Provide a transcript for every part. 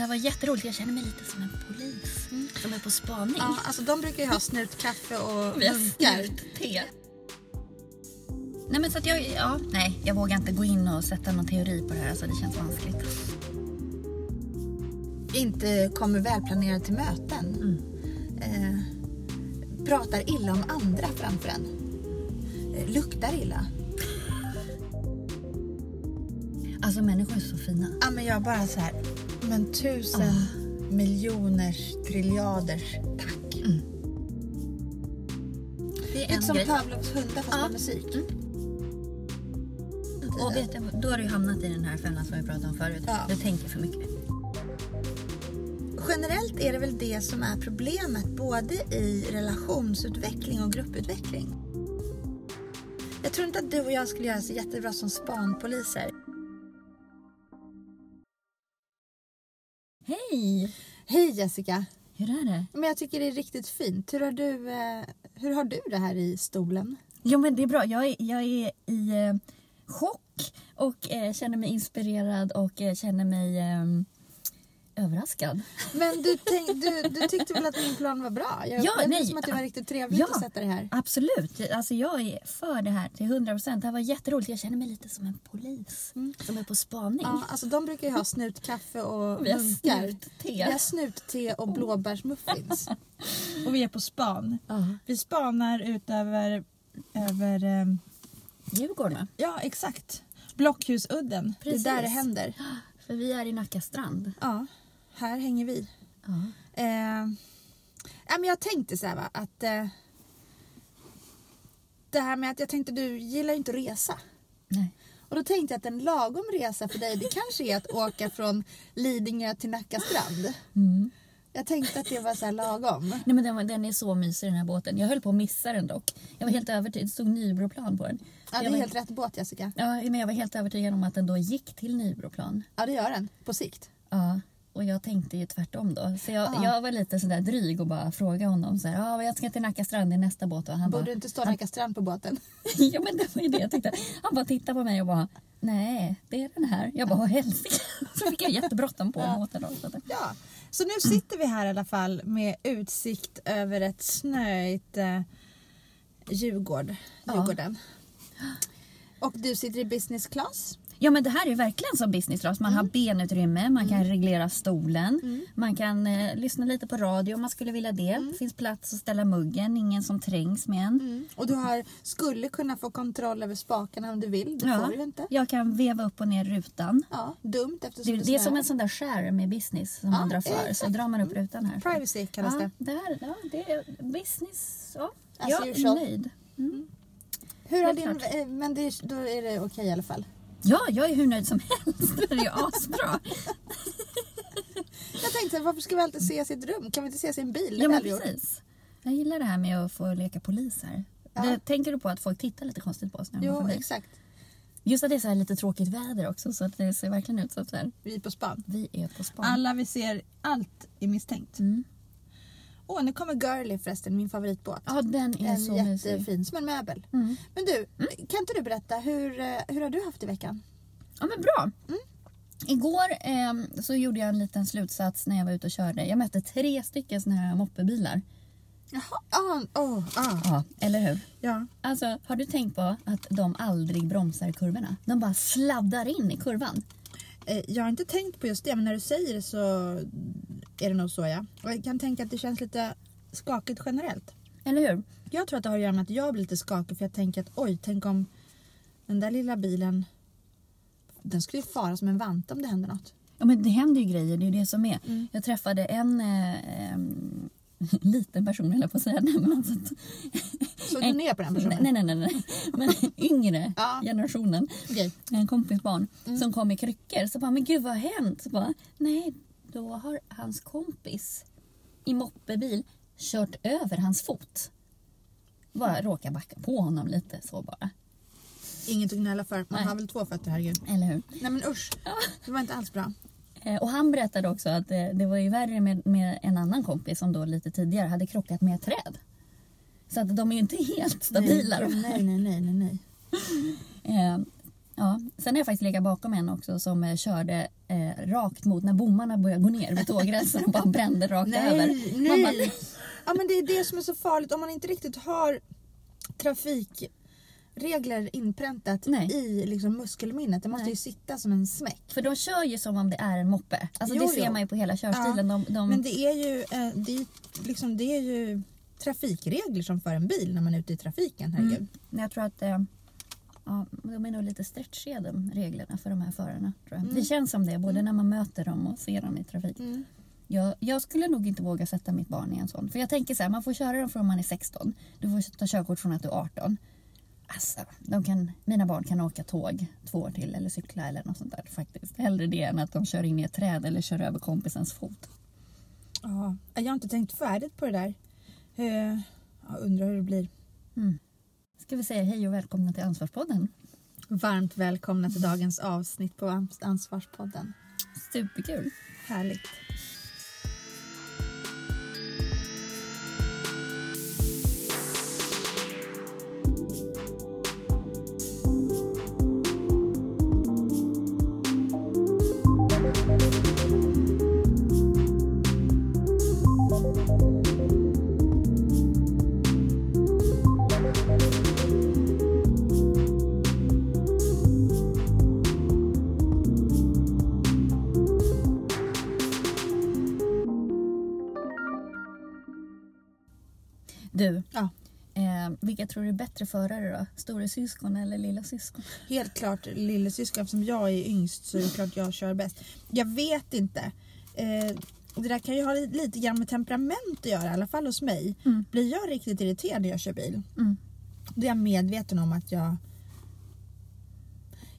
Det här var jätteroligt. Jag känner mig lite som en polis som är på spaning. Ja, alltså de brukar ju ha snutkaffe och Vi har munkar. te. Nej men så att jag, ja, nej jag vågar inte gå in och sätta någon teori på det här. Alltså det känns vanskligt. Inte kommer välplanerad till möten. Eh, pratar illa om andra framför en. Eh, luktar illa. Alltså människor är så fina. Ja, men jag bara så här. Men tusen miljoners triljarders tack. Det är Lite en som grej. Pavlovs hundar fast Ja. med musik. Och vet du, då har du hamnat i den här fällan som vi pratade om förut. Ja. Du tänker för mycket. Generellt är det väl det som är problemet både i relationsutveckling och grupputveckling. Jag tror inte att du och jag skulle göra så jättebra som spanpoliser. Hej! Hej Jessica! Hur är det? Men jag tycker det är riktigt fint. Hur har du, eh, hur har du det här i stolen? Jo men det är bra. Jag är, jag är i eh, chock och eh, känner mig inspirerad och eh, känner mig eh, överraskad. Men du, tänk, du, du tyckte väl att min plan var bra? Jag Ja, nej. som att det var riktigt trevligt Ja. att sätta det här. Absolut. Alltså jag är för det här till 100 procent. Det här var jätteroligt. Jag känner mig lite som en polis som är på spaning. Ja, alltså de brukar ju ha snutkaffe och Vi munkar. snutte. Vi har snutte och blåbärsmuffins. Och vi är på span. Ja. Vi spanar ut över, över eh, Djurgården ja exakt, Blockhusudden. Det är där det händer. För vi är i Nacka strand. Ja, här hänger vi. Ja. Eh, ja, men jag tänkte så här va, att eh, det här med att jag tänkte du gillar ju inte att resa. Nej. Och då tänkte jag att en lagom resa för dig det kanske är att åka från Lidingö till Nacka strand. Mm. Jag tänkte att det var så lagom. Nej men den, den är så mysig den här båten. Jag höll på att missa den dock. Jag var helt övertygad. Det stod Nybroplan på den. Ja, det är var, helt rätt båt Jessica. Ja, men jag var helt övertygad om att den då gick till Nybroplan. Ja, det gör den på sikt. Ja, och jag tänkte ju tvärtom då. Så jag, Ja. jag var lite sådär dryg och bara frågade honom så här, ja, jag ska till Nacka strand i nästa båt. Och han Borde bara, du inte stå Nacka strand på båten? ja men det var ju det jag tyckte. Han bara tittade på mig och bara, nej, det är den här. Jag bara, åh helsike. Så fick jag jättebråttom på båten då. Så Ja. Så nu sitter vi här i alla fall med utsikt över ett snöigt eh, Djurgård, Ja. Djurgården. Och du sitter i business class. Ja men det här är ju verkligen som business class. Man har benutrymme, man kan reglera stolen, man kan eh, lyssna lite på radio om man skulle vilja det. Det finns plats att ställa muggen, ingen som trängs med en. Och du har, skulle kunna få kontroll över spakarna om du vill. Det får du inte. Jag kan veva upp och ner rutan. Ja, dumt eftersom Det, det, det är som en sån där skär med business som Ja, man drar för. Så exakt. drar man upp rutan här. Privacy kallas ja, det. det. Här, ja, det är business. Ja. As jag är nöjd. Hur har din, klart. eh, men det, då är det okej i alla fall. Ja, jag är hur nöjd som helst. Det är ju asbra. Jag tänkte, varför ska vi alltid ses i ett rum? Kan vi inte ses i en bil? Ja men precis. Jag gillar det här med att få leka polis här. Ja. Det, tänker du på att folk tittar lite konstigt på oss när de Jo, exakt. Just att det är så lite tråkigt väder också så att det ser verkligen ut som så här. Vi är på span. Vi är på span. Alla vi ser, allt är misstänkt. Mm. Åh, nu kommer Girly förresten, min favoritbåt. Ja, den är en så mysig. jättefin, som en möbel. Mm. Men du, kan inte du berätta, hur, eh, hur har du haft i veckan? Ja men bra. Igår eh, så gjorde jag en liten slutsats när jag var ute och körde. Jag mötte tre stycken såna här moppebilar. Jaha, ah, oh, ah. Ja, eller hur? Ja. Alltså, har du tänkt på att de aldrig bromsar kurvorna? De bara sladdar in i kurvan. Eh, Jag har inte tänkt på just det, men när du säger det så är det nog så ja. Och jag kan tänka att det känns lite skakigt generellt. Eller hur? Jag tror att det har att göra med att jag blir lite skakig för jag tänker att oj, tänk om den där lilla bilen den skulle ju fara som en vante om det händer något. Ja men det händer ju grejer, det är ju det som är. Mm. Jag träffade en eh, liten person höll jag på att säga. Nej, men alltså, Såg du ner på den personen? nej, nej, nej, nej. Men yngre Ja. generationen. Okej. En kompis barn Mm. som kom i kryckor. Så bara, men gud vad har hänt? Så bara, nej, då har hans kompis i moppebil kört över hans fot. Bara råkar backa på honom lite så bara. Inget att gnälla för. Man Nej. har väl två fötter, herregud. Eller hur? Nej men usch, det var inte alls bra. Eh, Och han berättade också att eh, det var ju värre med, med en annan kompis som då lite tidigare hade krockat med ett träd. Så att de är ju inte helt stabila. Nej, de här. nej, nej, nej, nej, nej. Ja, Sen har jag faktiskt legat bakom en också som eh, körde eh, rakt mot när bommarna började gå ner vid tågrälsen och bara brände rakt över. Man nej. bara, Ja, men det är det som är så farligt om man inte riktigt har trafikregler inpräntat Nej. i liksom muskelminnet. Det måste Nej. ju sitta som en smäck. för de kör ju som om det är en moppe. Alltså Jo, det ser jo. man ju på hela körstilen. De, de, Men det är ju, eh, det är, liksom, det är ju trafikregler som för en bil när man är ute i trafiken. Herregud. Mm. Jag tror att eh, ja, de är nog lite stretchiga de reglerna för de här förarna. Tror jag. Mm. Det känns som det, både när man möter dem och ser dem i trafik. Mm. Jag, jag skulle nog inte våga sätta mitt barn i en sån. För jag tänker så här, man får köra dem från man är 16. Du får ta körkort från att du är 18. Alltså, de kan, mina barn kan åka tåg två år till eller cykla eller något sånt där faktiskt. Hellre det än att de kör in i ett träd eller kör över kompisens fot. Ja, jag har inte tänkt färdigt på det där. Eh, Jag undrar hur det blir. Ska vi säga hej och välkomna till Ansvarspodden. Varmt välkomna till dagens avsnitt på Ansvarspodden. Superkul. Härligt. Tror du är bättre förare då? Stora syskon eller lilla syskon? Helt klart lillasyskon. Eftersom jag är yngst så är det klart jag kör bäst. Jag vet inte. Eh, det där kan ju ha li- lite grann med temperament att göra, i alla fall hos mig. Mm. Blir jag riktigt irriterad när jag kör bil, Mm. då är jag medveten om att jag...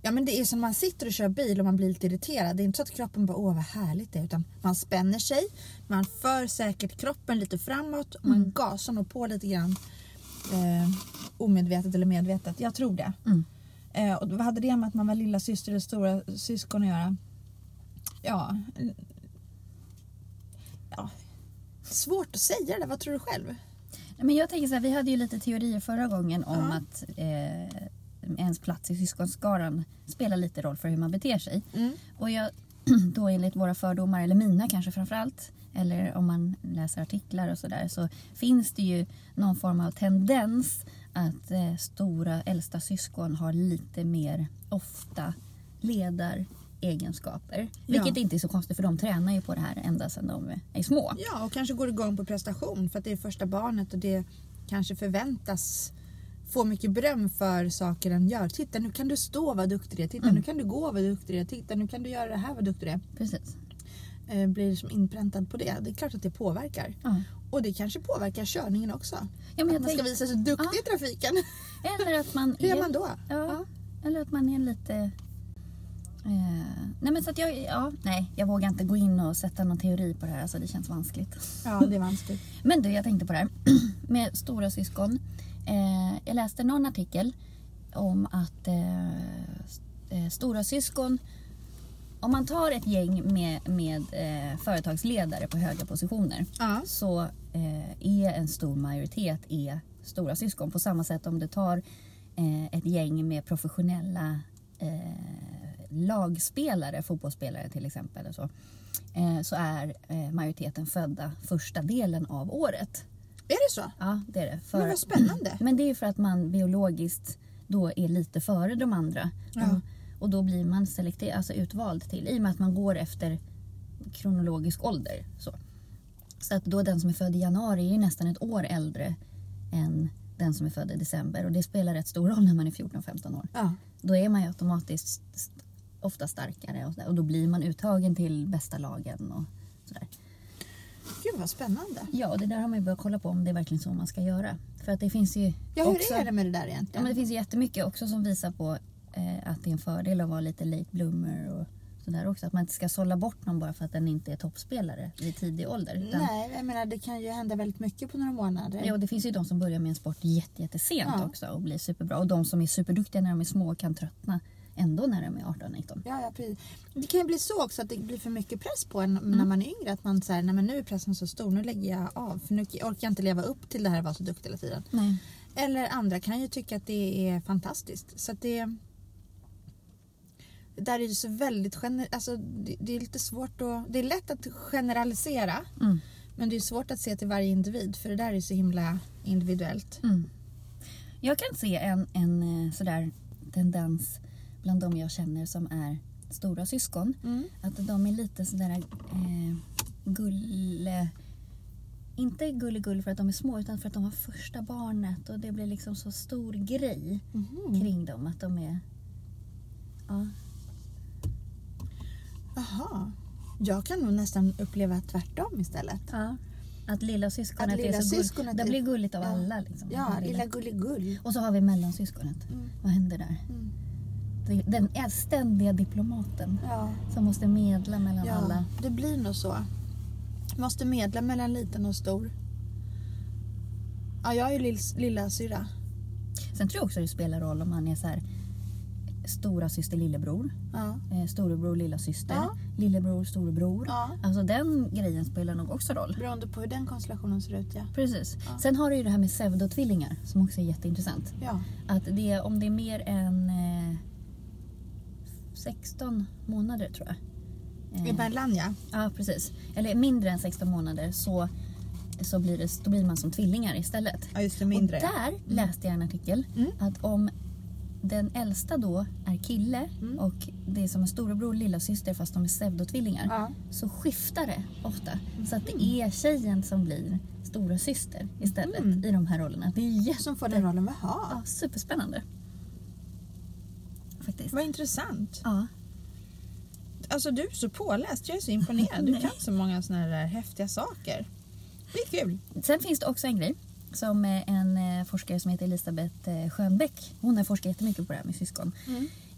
Ja men det är som man sitter och kör bil och man blir lite irriterad. Det är inte så att kroppen bara åh vad härligt det är. Utan man spänner sig, man för säkert kroppen lite framåt och man Mm. gasar nog på lite grann. Eh, omedvetet eller medvetet. Jag tror det. Mm. Eh, och vad hade det med att man var lilla syster och stora syskon att göra? Ja. mm. ja. Svårt att säga det. Vad tror du själv? Men jag tänker så här, vi hade ju lite teorier förra gången om Ja. att eh, ens plats i syskonskaran spelar lite roll för hur man beter sig. Mm. Och jag, då enligt våra fördomar, eller mina kanske framförallt, eller om man läser artiklar och sådär, så finns det ju någon form av tendens att eh, stora äldsta syskon har lite mer ofta ledaregenskaper. Vilket inte är så konstigt för de tränar ju på det här ända sedan de är små. Ja, och kanske går igång på prestation för att det är första barnet och det kanske förväntas få mycket beröm för saker den gör. Titta nu kan du stå vad duktig du är. Titta Mm. nu kan du gå vad duktig du är. Titta nu kan du göra det här vad duktig du är. Precis. Eh, blir som inpräntad på det. Det är klart att det påverkar. Ja. Och det kanske påverkar körningen också. Ja, att man ska visa sig duktig i trafiken. Eller att man Hur är- gör man då? Ja. Eller att man är lite... Eh, nej men så att jag, ja, nej jag vågar inte gå in och sätta någon teori på det här. Alltså det känns vanskligt. Ja, det är vanskligt. Men du, jag tänkte på det här med stora syskon. Eh, jag läste någon artikel om att eh, eh, stora syskon om man tar ett gäng med, med eh, företagsledare på höga positioner Ja. så eh, är en stor majoritet är stora syskon. På samma sätt om du tar eh, ett gäng med professionella eh, lagspelare, fotbollsspelare till exempel, och så, eh, så är eh, majoriteten födda första delen av året. Är det så? Ja, det är det. Men vad spännande. Men det är för att man biologiskt då är lite före de andra. Ja. Och, och då blir man selekter, alltså utvald till, i och med att man går efter kronologisk ålder. Så, så att då den som är född i januari är nästan ett år äldre än den som är född i december. Och det spelar rätt stor roll när man är 14-15 år. Ja. Då är man ju automatiskt ofta starkare och, och då blir man uttagen till bästa lagen och sådär. Gud vad spännande. Ja, och det där har man ju börjat kolla på om det är verkligen så man ska göra. För att det finns ju Ja, hur också... är det med det där Ja, egentligen? men det finns ju jättemycket också som visar på eh, att det är en fördel att vara lite late bloomer och sådär också. Att man inte ska sålla bort någon bara för att den inte är toppspelare i tidig ålder. Utan, Nej, jag menar det kan ju hända väldigt mycket på några månader. Ja, och det finns ju de som börjar med en sport jätte, jättesent Ja. också och blir superbra. Och de som är superduktiga när de är små kan tröttna ändå när de är 18-19. Ja, ja, precis. Det kan ju bli så också att det blir för mycket press på en Mm. när man är yngre. Att man säger, nej men nu är pressen så stor, nu lägger jag av. För nu orkar jag inte leva upp till det här att vara så duktig hela tiden. Nej. Eller andra kan ju tycka att det är fantastiskt. Så det... där är det så väldigt gener- alltså, det, det är lite svårt att... Det är lätt att generalisera. Mm. Men det är svårt att se till varje individ för det där är så himla individuellt. Mm. Jag kan se en, en eh, sådär tendens bland de jag känner som är stora syskon. Mm. Att de är lite sådär eh, gulle... Inte gulligull för att de är små utan för att de har första barnet och det blir liksom så stor grej Mhm. kring dem. Att de är... Ja. Jaha. Jag kan nog nästan uppleva tvärtom istället. ja. Att lilla syskonet Att lilla är så syskonet Det blir gulligt av Ja. alla. Liksom. Ja, Det lilla gulligull. Och så har vi mellansyskonet. Mm. Vad händer där? Mm. Den är ständiga diplomaten Ja. som måste medla mellan ja, alla. det blir nog så. Måste medla mellan liten och stor. Ja, jag är ju lill, lilla syra. Sen tror jag också det spelar roll om man är så här stora syster lillebror, Ja. eh, storebror lilla syster, Ja. lillebror storebror. ja. Alltså den grejen spelar nog också roll. Beroende på hur den konstellationen ser ut, ja. Precis. Ja. Sen har du ju det här med pseudotvillingar som också är jätteintressant. Ja. Att det, om det är mer än eh, 16 månader tror jag. Eh, Emellan, ja. Ja, precis. Eller mindre än 16 månader så, så blir, det, då blir man som tvillingar istället. Ja, just det. Mindre. Och där läste jag en artikel Mm. att om den äldsta då är kille Mm. och det är som en storebror och lilla syster fast de är pseudotvillingar Ja. så skiftar det ofta. Så att det är tjejen som blir stora syster istället Mm. i de här rollerna. Det är jätte... Som får den rollen. Jaha. Ja, superspännande. Faktiskt. Vad intressant. Ja. Alltså du är så påläst. Jag är så imponerad. Du kan så många såna där häftiga saker. Det är kul. Sen finns det också en grej som eh, en eh, forskare som heter Elisabeth eh, Schönbeck, hon har forskat jättemycket på det här med syskon.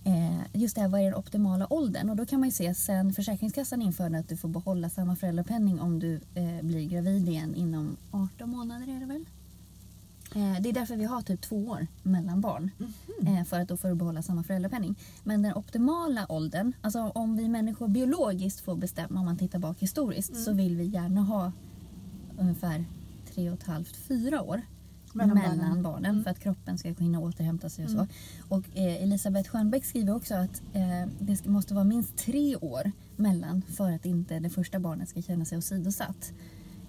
Eh, just det här, vad är den optimala åldern? Och då kan man ju se sen Försäkringskassan införde att du får behålla samma föräldrapenning om du blir gravid igen inom 18 månader är det väl? Det är därför vi har typ två år mellan barn. Eh, för att då får du behålla samma föräldrapenning. Men den optimala åldern, alltså om vi människor biologiskt får bestämma om man tittar bak historiskt så vill vi gärna ha ungefär tre och ett halvt, fyra år Mellan mellan, barnen. barnen, för att kroppen ska kunna återhämta sig och så. Och eh, Elisabeth Schönbeck skriver också att eh, det ska, måste vara minst tre år mellan för att inte det första barnet ska känna sig åsidosatt.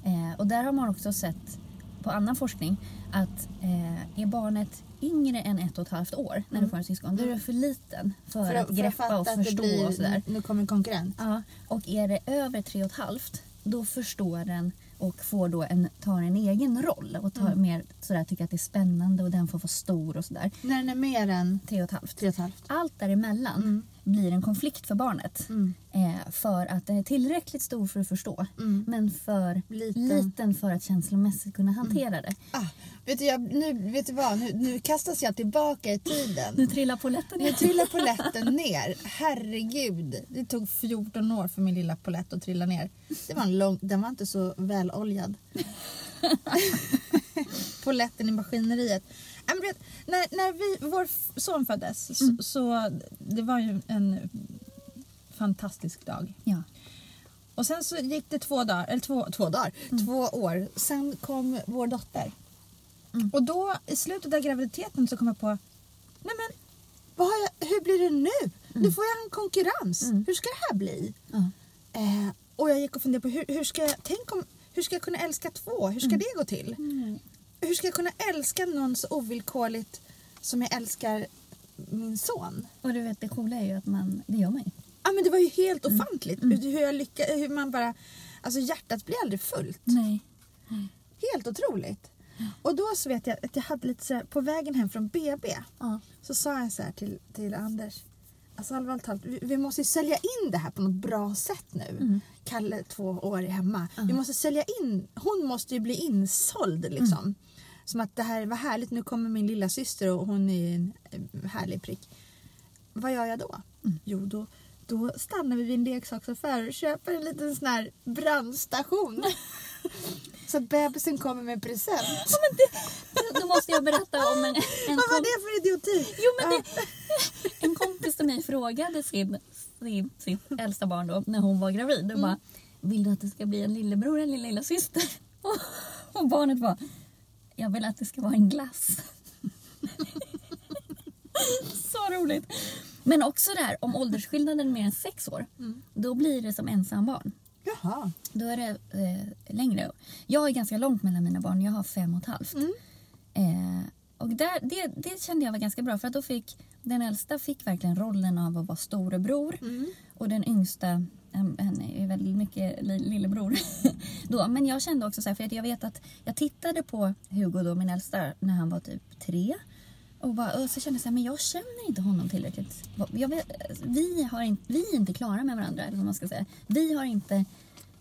Eh, och där har man också sett på annan forskning att eh, är barnet yngre än ett och ett halvt år när du får en syskon, då är du för liten för, att greppa fatta och att det förstå blir- och sådär. Nu kommer en konkurrent. Ja, och är det över tre och ett halvt då förstår den och får då en, tar en egen roll och tar mer sådär, tycker att det är spännande och den får vara stor och sådär. När den är mer än Tre och ett halvt. tre och ett halvt. Allt däremellan Mm. Blir en konflikt för barnet. Mm. Eh, för att den är tillräckligt stor för att förstå. Mm. Men för Liten. liten. för att känslomässigt kunna hantera det. Ah, vet, du, jag, nu, vet du vad? Nu, nu kastas jag tillbaka i tiden. Nu trillar polletten Nu ner. trillar poletten ner. Herregud. Det tog 14 år för min lilla polett att trilla ner. Det var en lång, den var inte så väloljad. Poletten i maskineriet. Vet, när, när vi, vår son föddes så, så det var ju en fantastisk dag. Ja. Och sen så gick det två dagar, eller två, två dagar, två år. Sen kom vår dotter. Mm. Och då i slutet av graviditeten så kom jag på, nej men vad har jag, hur blir det nu? Nu får jag en konkurrens. Mm. Hur ska det här bli? Eh, och jag gick och funderade på hur, hur ska jag, tänk om, hur ska jag kunna älska två? Hur ska det gå till? Mm. Hur ska jag kunna älska någon så ovillkorligt som jag älskar min son? Och du vet det coola är ju att man, det gör man ju. Ja men det var ju helt Mm. ofantligt. Hur, jag lycka, hur man bara, alltså hjärtat blir aldrig fullt. Nej. Helt otroligt. Och då så vet jag att jag hade lite så här, på vägen hem från BB Ja. så sa jag så här till, till Anders. Alltså allvarligt talat, vi, vi måste sälja in det här på något bra sätt nu. Mm. Kalle två år är hemma. Ja. Vi måste sälja in, hon måste ju bli insåld liksom. Mm. Som att det här var härligt, nu kommer min lilla syster och hon är en härlig prick. Vad gör jag då? Mm. Jo, då, då stannar vi vid en leksaksaffär och köper en liten sån här brandstation. så att bebisen kommer med present. Då måste jag berätta om en, en, Vad var det för idioti? Jo, men Ja. det, en kompis till mig frågade sin, sin, sitt äldsta barn då, när hon var gravid. Och bara, vill du att det ska bli en lillebror eller en lilla syster? Och, och barnet var, jag vill att det ska vara en glass. Så roligt. Men också där, om åldersskillnaden är mer än sex år, då blir det som ensambarn. Jaha. Då är det eh, längre. Jag är ganska långt mellan mina barn. Jag har fem och ett halvt. Mm. Eh, och där, det, det kände jag var ganska bra för att då fick den äldsta fick verkligen rollen av att vara storebror Mm. och den yngsta är väldigt mycket li, lillebror. då. Men jag kände också så här, för att jag vet att jag tittade på Hugo då, min äldsta, när han var typ tre. Och, bara, och så kände jag så här, men jag känner inte honom tillräckligt. Vet, vi, har inte, vi är inte klara med varandra, eller vad man ska säga. Vi har inte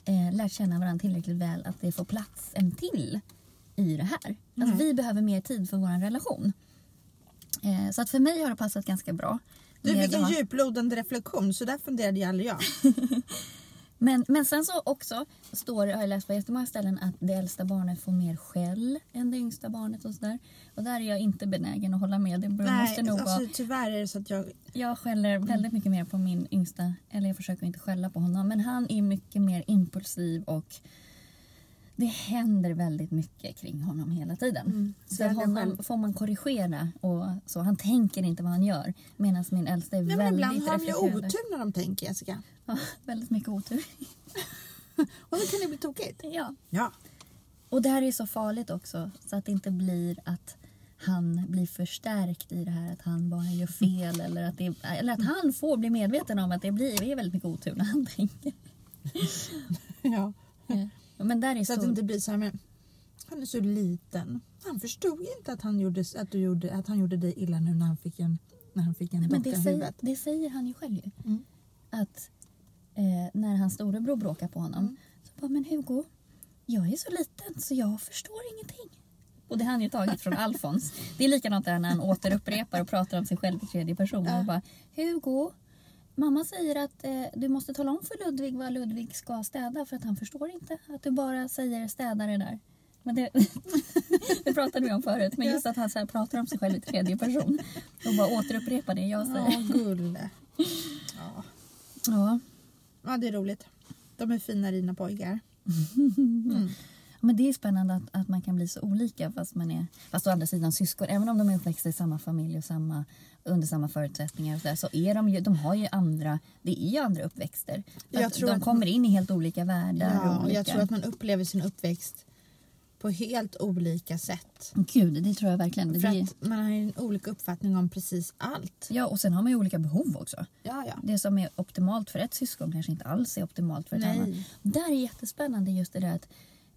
eh, lärt känna varandra tillräckligt väl att det får plats en till i det här. Alltså, vi behöver mer tid för vår relation. Eh, så att för mig har det passat ganska bra. Du med fick att en ha- djuplodande reflektion så där funderade ju aldrig jag. Men, men sen så också står det, har jag läst på jättemånga ställen, att det äldsta barnet får mer skäll än det yngsta barnet och sådär. Och där är jag inte benägen att hålla med. Det måste Nej, nog vara... alltså, tyvärr är det så att jag... Jag skäller väldigt mycket mer på min yngsta, eller jag försöker inte skälla på honom, men han är mycket mer impulsiv och det händer väldigt mycket kring honom hela tiden. Mm, Så honom får man korrigera och så. Han tänker inte vad han gör. Medan min äldsta är Nej, men väldigt ibland har de ju otur när de tänker Jessica. Ja, väldigt mycket otur. Och då kan det bli tokigt. Ja. Ja. Och det här är så farligt också. Så att det inte blir att han blir förstärkt i det här att han bara gör fel. Eller att, det, eller att han får bli medveten om att det blir det är väldigt mycket otur när han tänker. ja. Men där är Så att det inte blir så här med... Han är så liten. Han förstod inte att han gjorde, att du gjorde, att han gjorde dig illa nu när han fick en, när han fick en Men det säger, det säger han ju själv ju. Mm. Att eh, när hans storebror bråkar på honom. Mm. Så bara, men Hugo, jag är så liten så jag förstår ingenting. Och det har han ju tagit från Alfons. Det är likadant där när han återupprepar och pratar om sig själv i tredje person. Ja. Och bara, Hugo, mamma säger att eh, du måste tala om för Ludvig vad Ludvig ska städa för att han förstår inte. Att du bara säger städare där. Men det, det pratade vi om förut. Men just att han så pratar om sig själv i tredje person. Och bara återupprepar det jag säger. Ja, gulle. Ja. Ja. ja, det är roligt. De är fina dina pojkar. Men det är spännande att, att man kan bli så olika fast man är fast å andra sidan syskon. Även om de är uppväxta i samma familj och samma, under samma förutsättningar och så, där, så är de ju, de har ju andra, det är ju andra uppväxter. De kommer in i helt olika världar. Ja, olika... jag tror att man upplever sin uppväxt på helt olika sätt. Gud, det tror jag verkligen. För att man har ju en olika uppfattning om precis allt. Ja, och sen har man ju olika behov också. Ja, ja. Det som är optimalt för ett syskon kanske inte alls är optimalt för ett Nej. annat. Där är jättespännande just det där att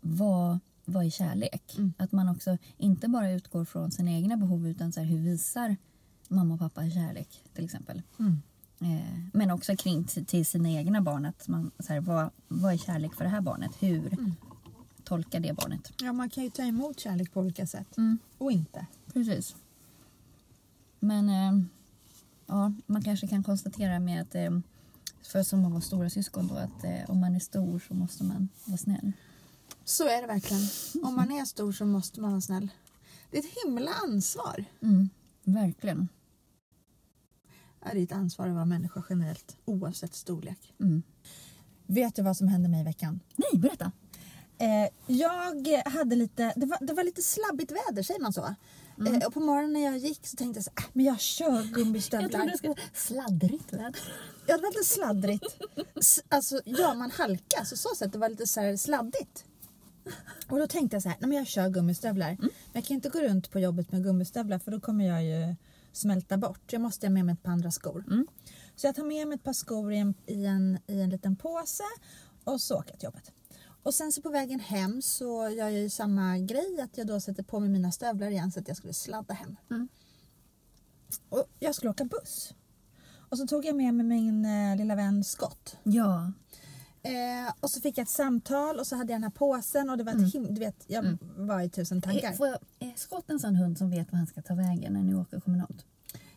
vad, vad är kärlek? Mm. Att man också inte bara utgår från sina egna behov utan så här, hur visar mamma och pappa kärlek till exempel. Mm. Eh, men också kring till, sina egna barn. Att man, så här, vad, vad är kärlek för det här barnet? Hur Mm. tolkar det barnet? ja, man kan ju ta emot kärlek på olika sätt. Mm. Och inte. Precis. Men eh, ja, man kanske kan konstatera med att eh, för som att vara stora syskon då att eh, om man är stor så måste man vara snäll. Så är det verkligen. Om man är stor så måste man vara snäll. Det är ett himla ansvar. Mm, verkligen. Ja, det är ett ansvar att vara människa generellt, oavsett storlek. Mm. Vet du vad som hände mig i veckan? Nej, berätta. Eh, jag hade lite, det var, det var lite slabbigt väder, säger man så? Eh, och på morgonen när jag gick så tänkte jag så äh, men jag kör Jag gummistövlar. trodde du skulle sladdrigt väder. Ja, det var lite sladdrigt. S- Alltså, ja, man halkar, så så sätt det var lite så här sladdigt. Och då tänkte jag så här, nej men jag kör gummistövlar. Men jag kan inte gå runt på jobbet med gummistövlar för då kommer jag ju smälta bort. Jag måste ha med mig ett par andra skor. Mm. Så jag tar med mig ett par skor i en, i en, i en liten påse och så åker jag till jobbet. Och sen så på vägen hem så gör jag ju samma grej att jag då sätter på mig mina stövlar igen så att jag skulle sladda hem. Mm. Och jag skulle åka buss. Och så tog jag med mig min eh, lilla vän Scott. Ja. Eh, och så fick jag ett samtal och så hade jag den här påsen och det var ett him- du vet, jag var i tusen tankar. Är, får jag, är Skott en sån hund som vet vad han ska ta vägen när ni åker kommunalt?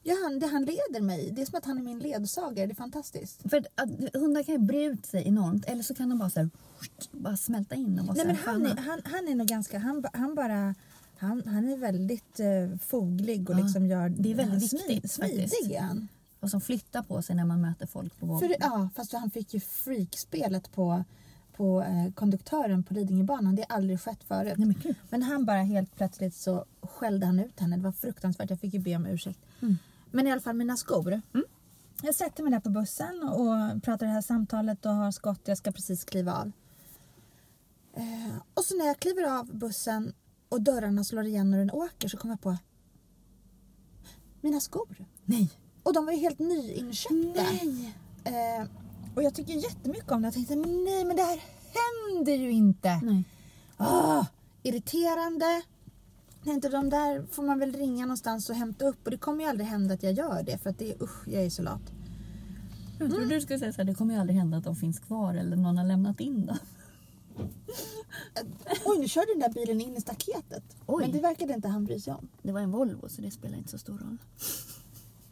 Ja, han, det han leder mig. Det är som att han är min ledsagare. Det är fantastiskt. För att, hundar kan ju bre ut sig enormt eller så kan de bara så här, bara smälta in och vara Nej, men han, är, han, han är nog ganska... Han, han bara... Han, han är väldigt eh, foglig och Ja, liksom gör... det är väldigt viktigt Smidig faktiskt. är han. Och som flyttar på sig när man möter folk på. För, ja, fast han fick ju freakspelet på, på eh, konduktören på Lidingöbanan. Det har aldrig skett förut. Nej, men gud. Men han bara helt plötsligt så skällde han ut henne. Det var fruktansvärt. Jag fick ju be om ursäkt. Mm. Men i alla fall mina skor. jag sätter mig där på bussen och pratar det här samtalet och har skott. Jag ska precis kliva av. Eh, och så när jag kliver av bussen och dörrarna slår igen och den åker så kommer jag på mina skor. Nej. Och de var ju helt nyinköpta. Nej. Eh, och jag tycker jättemycket om det. Jag tänkte, men nej men det här händer ju inte. Nej. Ah, irriterande. Tänkte, de där får man väl ringa någonstans och hämta upp. Och det kommer ju aldrig hända att jag gör det. För att det är, usch, jag är så lat. Jag trodde du skulle säga så här, det kommer ju aldrig hända att de finns kvar eller någon har lämnat in dem. Oj, nu körde den där bilen in i staketet. Oj. Men det verkade inte han bry sig om. Det var en Volvo så det spelar inte så stor roll.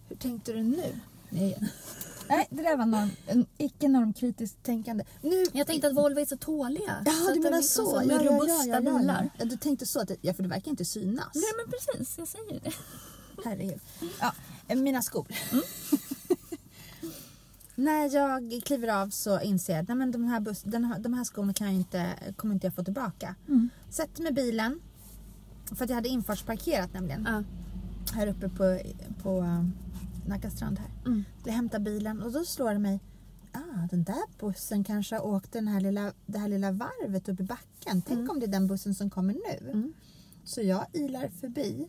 Hur tänkte du nu? Nej, Nej det där var norm, icke normkritiskt tänkande. Nu, Jag tänkte att Volvo är så tåliga. Ja, så du menar liksom så. Som Ja, robusta ja, ja, ja, bilar. ja. Du tänkte så. Att, ja, för det verkar inte synas. Nej men precis, jag säger ju det. Herregud. Ja, eh, mina skor. När jag kliver av så inser jag att nej, men de, här bus, den, här- de här skorna kan jag inte, kommer inte jag få tillbaka. Mm. Sätter mig i bilen. För att jag hade infartsparkerat nämligen. Ja. Här uppe på, på uh, Nacka strand här. Mm. Jag hämtar bilen och då slår det mig. Ah, den där bussen kanske har åkt den här lilla, det här lilla varvet upp i backen. Tänk om det är den bussen som kommer nu. Mm. Så jag ilar förbi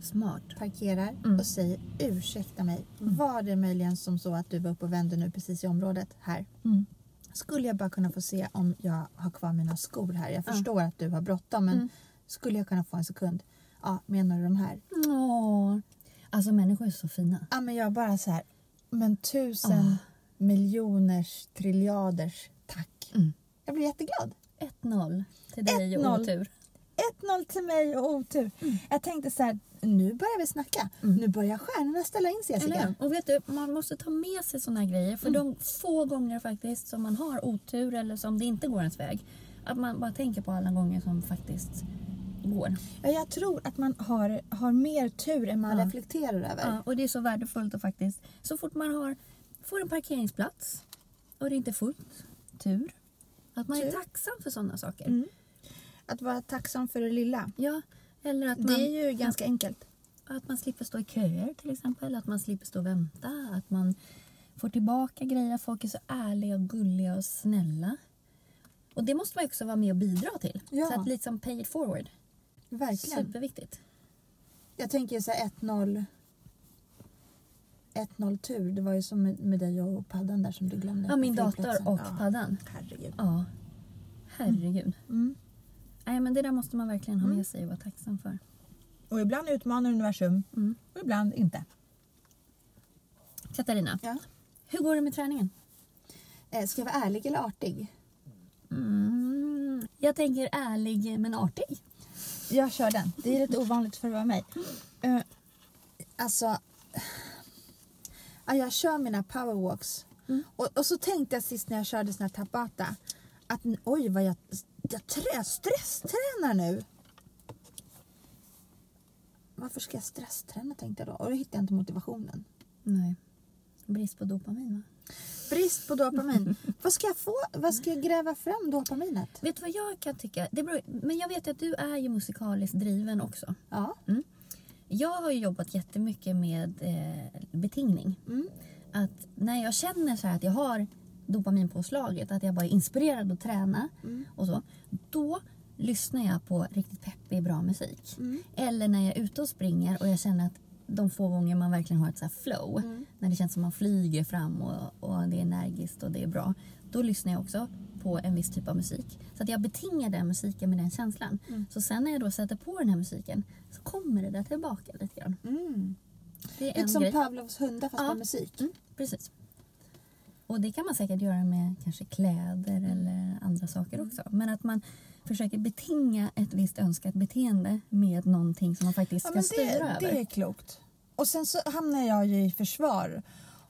Smart. parkerar Mm. och säger ursäkta mig. Var det möjligen som så att du var uppe och vände nu precis i området här? Mm. Skulle jag bara kunna få se om jag har kvar mina skor här? Jag Ja. förstår att du har bråttom men Mm. skulle jag kunna få en sekund? Ja, menar du de här? Åh. Alltså människor är så fina. Ja, men jag bara så här, men tusen Ah. miljoners triljarders tack. Mm. Jag blir jätteglad. 1-0 till dig och 1-0. otur. 1-0 till mig och otur. Jag tänkte så här, nu börjar vi snacka. Mm. Nu börjar stjärnorna ställa in sig Jessica. Och vet du, man måste ta med sig såna här grejer. För de få gånger faktiskt som man har otur eller som det inte går ens väg. Att man bara tänker på alla gånger som faktiskt går. Ja, jag tror att man har, har mer tur än man Ja. reflekterar över. Ja, och det är så värdefullt att faktiskt, så fort man har, får en parkeringsplats och det är inte fullt, tur. Att man är Tur. tacksam för sådana saker. Mm. Att vara tacksam för det lilla. Ja, eller att man, Det är ju ganska enkelt. att man slipper stå i köer till exempel. Att man slipper stå och vänta. Att man får tillbaka grejer. Folk är så ärliga och gulliga och snälla. Och det måste man också vara med och bidra till. Ja. Så att liksom pay it forward. Verkligen. Superviktigt. Jag tänker så här 1-0 1-0 tur. Det var ju som med, med dig och paddan där som du glömde. Ja, min dator och ja. paddan. Herregud. Ja. Herregud. Mm. Nej, men det där måste man verkligen ha med sig och vara tacksam för. Och ibland utmanar universum Mm. och ibland inte. Katarina, Ja. hur går det med träningen? Eh, ska jag vara ärlig eller artig? Mm. Jag tänker ärlig men artig. Jag kör den. Det är lite ovanligt för att vara mig. Uh, alltså... Ja, jag kör mina powerwalks. Mm. Och, och så tänkte jag sist när jag körde sån här tabata att oj vad jag, jag trä, stresstränar nu. Varför ska jag stressträna tänkte jag då. Och då hittade jag inte motivationen. Nej. Brist på dopamin va? Brist på dopamin. vad ska jag få? Vad ska jag gräva fram dopaminet? Vet du vad jag kan tycka? Det beror, men jag vet att du är ju musikaliskt driven också. Ja. Jag har ju jobbat jättemycket med eh, betingning. Mm. Att när jag känner så här att jag har dopaminpåslaget, att jag bara är inspirerad att träna Mm. och så. Då lyssnar jag på riktigt peppig, bra musik. Mm. Eller när jag är ute och springer och jag känner att de få gånger man verkligen har ett så flow, Mm. när det känns som man flyger fram och, och det är energiskt och det är bra. Då lyssnar jag också på en viss typ av musik. Så att jag betingar den musiken med den känslan. Mm. Så sen när jag då sätter på den här musiken så kommer det där tillbaka lite grann. Mm. Det är Lite en som grej. Pavlovs hundar fast Ja. med musik. Mm, precis. Och det kan man säkert göra med kanske kläder eller andra saker också. Men att man försöker betinga ett visst önskat beteende med någonting som man faktiskt ska men styra det, över. det är klokt. Och sen så hamnar jag ju i försvar.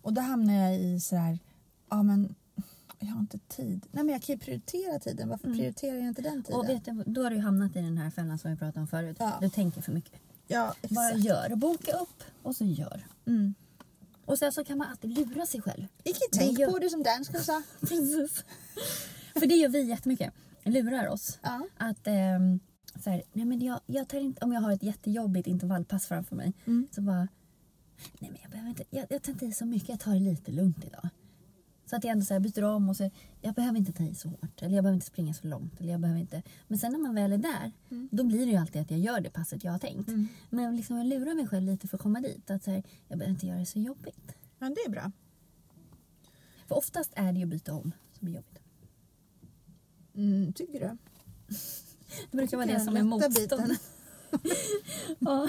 Och då hamnar jag i så här, ja men jag har inte tid. Nej men jag kan ju prioritera tiden. Varför Mm. prioriterar jag inte den tiden? Och vet du, då har du hamnat i den här fällan som vi pratade om förut. Ja. Du tänker för mycket. ja, Bara exakt. gör. Boka upp och så gör. Mm. Och sen så kan man alltid lura sig själv. Icke tänk gör- på det som dansken sa. Precis. För det gör vi jättemycket. Lurar oss. Ja. Att ehm, så här, nej men jag, jag tar inte, om jag har ett jättejobbigt intervallpass framför mig Mm. så bara nej men jag behöver inte, jag, jag tar inte i så mycket, jag tar det lite lugnt idag. Så att jag ändå så här byter om och så, jag behöver inte ta i så hårt. Eller jag behöver inte springa så långt. Eller jag behöver inte. Men sen när man väl är där, då blir det ju alltid att jag gör det passet jag har tänkt. Men liksom jag lurar mig själv lite för att komma dit. Att så här, jag behöver inte göra det så jobbigt. Men det är bra. För oftast är det ju att byta om som är jobbigt. Mm, tycker du? Det brukar vara det som är lätta motstånd. biten. ja.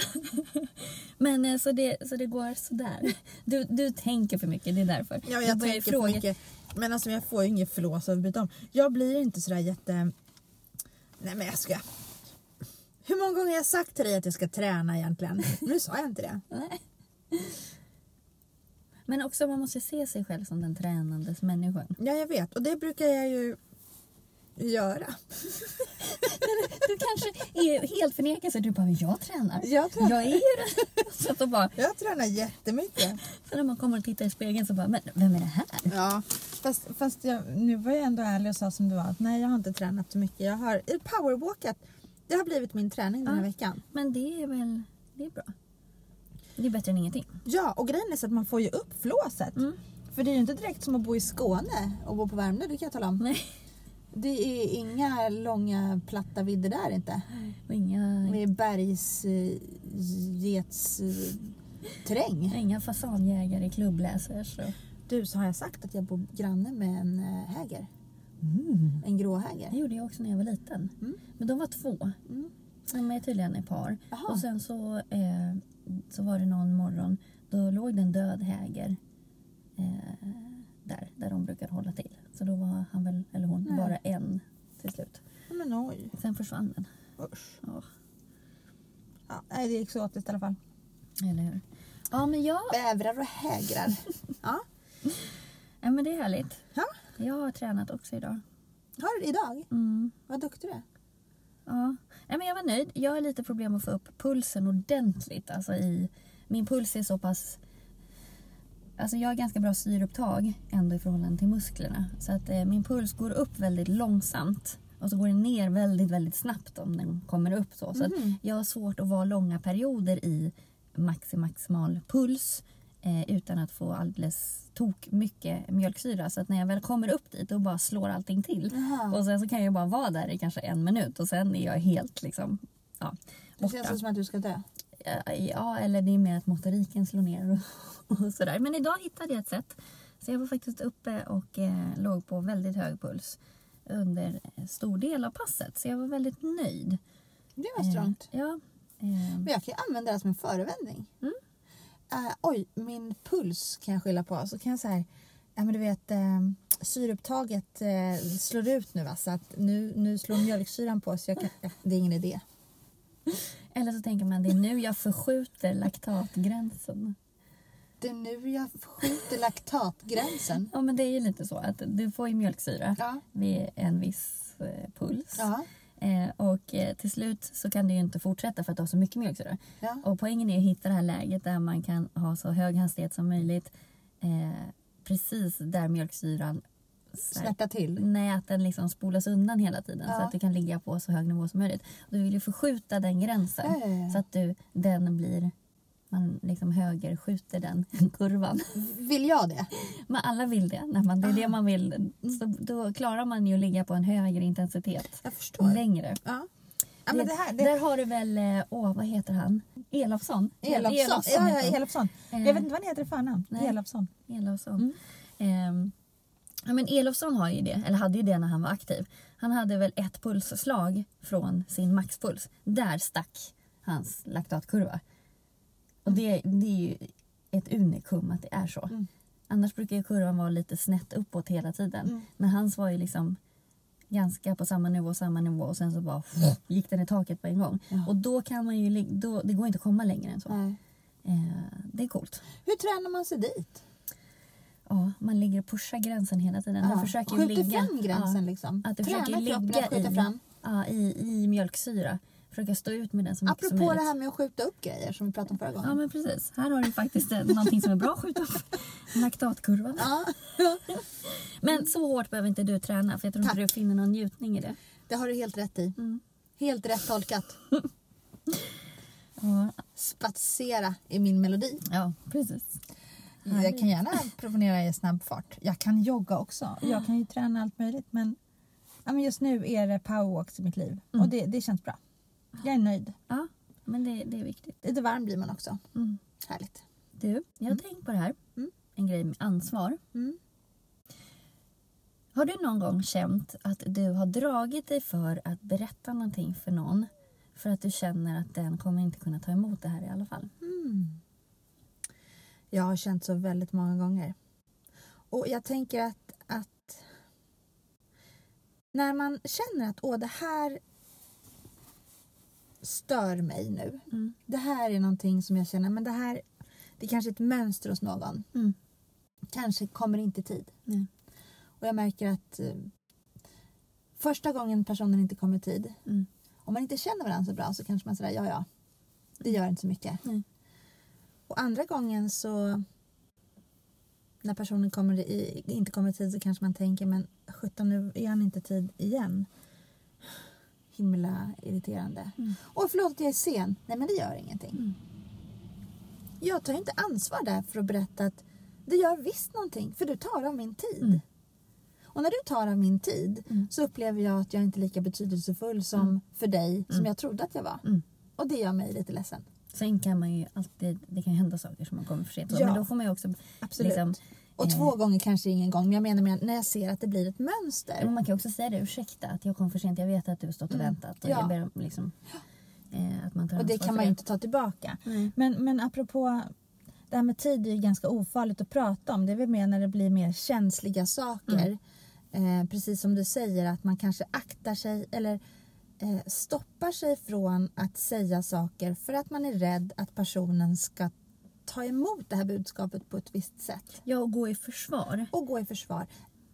Men eh, så det, så det går sådär. Du, du tänker för mycket, det är därför. Ja, jag tänker fråga- för mycket. Men alltså jag får ju inget flås av att byta om. Jag blir inte sådär jätte... Nej men jag ska... Hur många gånger har jag sagt till dig att jag ska träna egentligen? Nu sa jag inte det. Nej. Men också man måste se sig själv som den tränandes människan. Ja jag vet och det brukar jag ju göra. Du kanske är helt förnekar sig. Du bara, jag tränar. Jag tränar. Jag är ju. Så, att bara, Jag tränar jättemycket. så när man kommer och tittar i spegeln så bara, men vem är det här? Ja, fast, fast jag, nu var jag ändå ärlig och sa som det var att nej jag har inte tränat så mycket. Jag har powerwalkat. Det har blivit min träning den här Ja. veckan. Men det är väl, det är bra. Det är bättre än ingenting. Ja, och grejen är så att man får ju upp flåset. Mm. För det är ju inte direkt som att bo i Skåne och bo på Värmdö, det kan jag tala om. Nej. Det är inga långa platta vidder där inte. Och inga, Det är bergsgetsterräng. inga fasanjägare i klubbläser. Så. Du, så har jag sagt att jag bor granne med en äh, häger. En grå häger. Det gjorde jag också när jag var liten. Mm. Men de var två. Mm. De är tydligen ett par. Jaha. Och sen så, eh, så var det någon morgon. Då låg det en död häger eh, där, där de brukar hålla till. Så då var han väl, eller hon, Nej. bara en till slut. Men oj, Sen försvann den. usch. Ja, Ja, nej, det är exotiskt i alla fall. eller hur? Ja, men jag... Bävrar och hägrar. ja. Ja, men det är härligt. ja, Jag har tränat också idag. har du idag? Mm. Vad duktig du är. Ja. Nej, men jag var nöjd. Jag har lite problem att få upp pulsen ordentligt. Alltså i, min puls är så pass... Alltså jag har ganska bra syreupptag ändå i förhållande till musklerna. Så att eh, min puls går upp väldigt långsamt. Och så går den ner väldigt, väldigt snabbt om den kommer upp. Så, så att jag har svårt att vara långa perioder i maxi maximal puls eh, utan att få alldeles tok mycket mjölksyra. Så att när jag väl kommer upp dit då bara slår allting till. Jaha. Och sen så kan jag bara vara där i kanske en minut och sen är jag helt liksom, ja, Det känns borta. som att du ska dö. Ja, eller det är mer att motoriken slår ner och, och sådär. Men idag hittade jag ett sätt. Så jag var faktiskt uppe och eh, låg på väldigt hög puls under stor del av passet. Så jag var väldigt nöjd. Det var strångt. Eh, ja. Eh, Men jag kan ju använda det som en förevändning. Mm. Eh, oj, min puls kan jag skylla på. Så kan jag säga, ja men du vet uh, syreupptaget eh, slår ut nu va? Så att nu, nu slår mjölksyran på så jag kan, det är ingen idé. eller så tänker man det är nu jag förskjuter laktatgränsen. Det är nu jag skjuter laktatgränsen. Ja men det är ju lite så att du får ju mjölksyra Ja. vid en viss eh, puls. Ja. Eh, och eh, till slut så kan det ju inte fortsätta för att du har så mycket mjölksyra. Ja. Och poängen är att hitta det här läget där man kan ha så hög hastighet som möjligt. Eh, precis där mjölksyran Snärta till. Nej, att den liksom spolas undan hela tiden så Ja. att du kan ligga på så hög nivå som möjligt. Du vill ju förskjuta den gränsen Ja, så att du, den blir, man liksom högerskjuter den kurvan. Vill jag det? Men alla vill det. När man, det är Ah. det man vill. Så då klarar man ju att ligga på en högre intensitet längre. Ja. Ja, men det här, det, Där har du väl, eh, åh vad heter han? Elofsson? Elofsson. Elofsson Ja, ja. Elofsson. Eh. Jag vet inte vad han heter i förnamn. Nej. Elofsson. Elofsson. Ehm, ja, men Elofsson har ju det, eller hade ju det när han var aktiv. Han hade väl ett pulsslag från sin maxpuls. Där stack hans laktatkurva. Och det, det är ju ett unikum att det är så. Mm. Annars brukar ju kurvan vara lite snett uppåt hela tiden. Mm. Men hans var ju liksom ganska på samma nivå, samma nivå och sen så bara gick den i taket på en gång. Ja. Och då kan man ju, då, det går inte att komma längre än så. Eh, det är coolt. Hur tränar man sig dit? Ja, man ligger och pushar gränsen hela tiden. Man försöker ju Skjuter ligga, fram gränsen ja, liksom. att du Träna försöker ligga att skjuta i, fram. ja, i, i mjölksyra. Försöka stå ut med den så mycket som Apropå möjligt. det här med att skjuta upp grejer som vi pratade om förra gången. Ja men precis. Här har du faktiskt någonting som är bra att skjuta upp. Laktatkurvan. Ja, Men så hårt behöver inte du träna för jag tror inte Tack. du finner någon njutning i det. det har du helt rätt i. Mm. Helt rätt tolkat. Ja, spatsera i min melodi. ja precis. Jag kan gärna promenera i snabb fart. Jag kan jogga också. Jag kan ju träna allt möjligt men, ja, men just nu är det powerwalks i mitt liv Mm. och det, det känns bra. Jag är nöjd. Ja, men det, det är viktigt. Lite varm blir man också. Mm. Härligt. Du, jag har tänkt på det här. Mm. En grej med ansvar. Mm. Har du någon gång känt att du har dragit dig för att berätta någonting för någon för att du känner att den kommer inte kunna ta emot det här i alla fall? Mm. Jag har känt så väldigt många gånger. Och jag tänker att, att när man känner att åh, det här stör mig nu. Mm. Det här är någonting som jag känner, men det här det är kanske ett mönster hos någon. Mm. Kanske kommer inte i tid. Nej. Och jag märker att eh, första gången personen inte kommer i tid, Mm. om man inte känner varandra så bra så kanske man säger ja ja, det gör inte så mycket. Nej. Och andra gången så när personen kommer i, inte kommer i tid så kanske man tänker men sjutton nu är han inte tid igen. Himla irriterande. Mm. Och förlåt att jag är sen. Nej men det gör ingenting. Mm. Jag tar inte ansvar där för att berätta att det gör visst någonting för du tar av min tid. Mm. Och när du tar av min tid Mm. så upplever jag att jag inte är lika betydelsefull som Mm. för dig som Mm. jag trodde att jag var. Mm. Och det gör mig lite ledsen. Sen kan man ju alltid, det kan hända saker som man kommer för sent. Ja. Men då får man ju också Absolut. liksom, Och eh, två gånger kanske ingen gång, men jag menar med när jag ser att det blir ett mönster. Men man kan också säga det, ursäkta att jag kom för sent. Jag vet att du har stått och Mm. väntat. Och Ja. jag ber om liksom, eh, att man tar Och det kan man ju inte ta tillbaka. Nej. Men, men apropå det här med tid är ju ganska ofarligt att prata om. Det är väl mer när det blir mer känsliga saker. Eh, precis som du säger att man kanske aktar sig eller eh, stoppar sig från att säga saker för att man är rädd att personen ska ta emot det här budskapet på ett visst sätt. Ja, och gå i försvar. Och gå i försvar.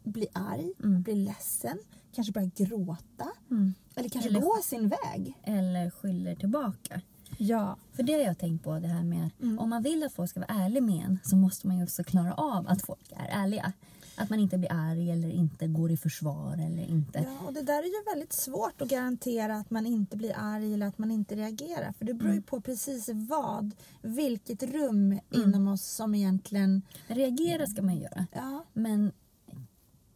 Bli arg, Mm. bli ledsen, kanske börja gråta. Mm. Eller kanske Eller- gå sin väg. Eller skyller tillbaka. Ja. För det har jag tänkt på, det här med att Mm. om man vill att folk ska vara ärliga med en så måste man ju också klara av att folk är ärliga. Att man inte blir arg eller inte går i försvar eller inte. Ja, och det där är ju väldigt svårt att garantera att man inte blir arg eller att man inte reagerar. För det beror ju Mm. på precis vad, vilket rum inom oss som egentligen... Reagera ska man göra. Ja, Men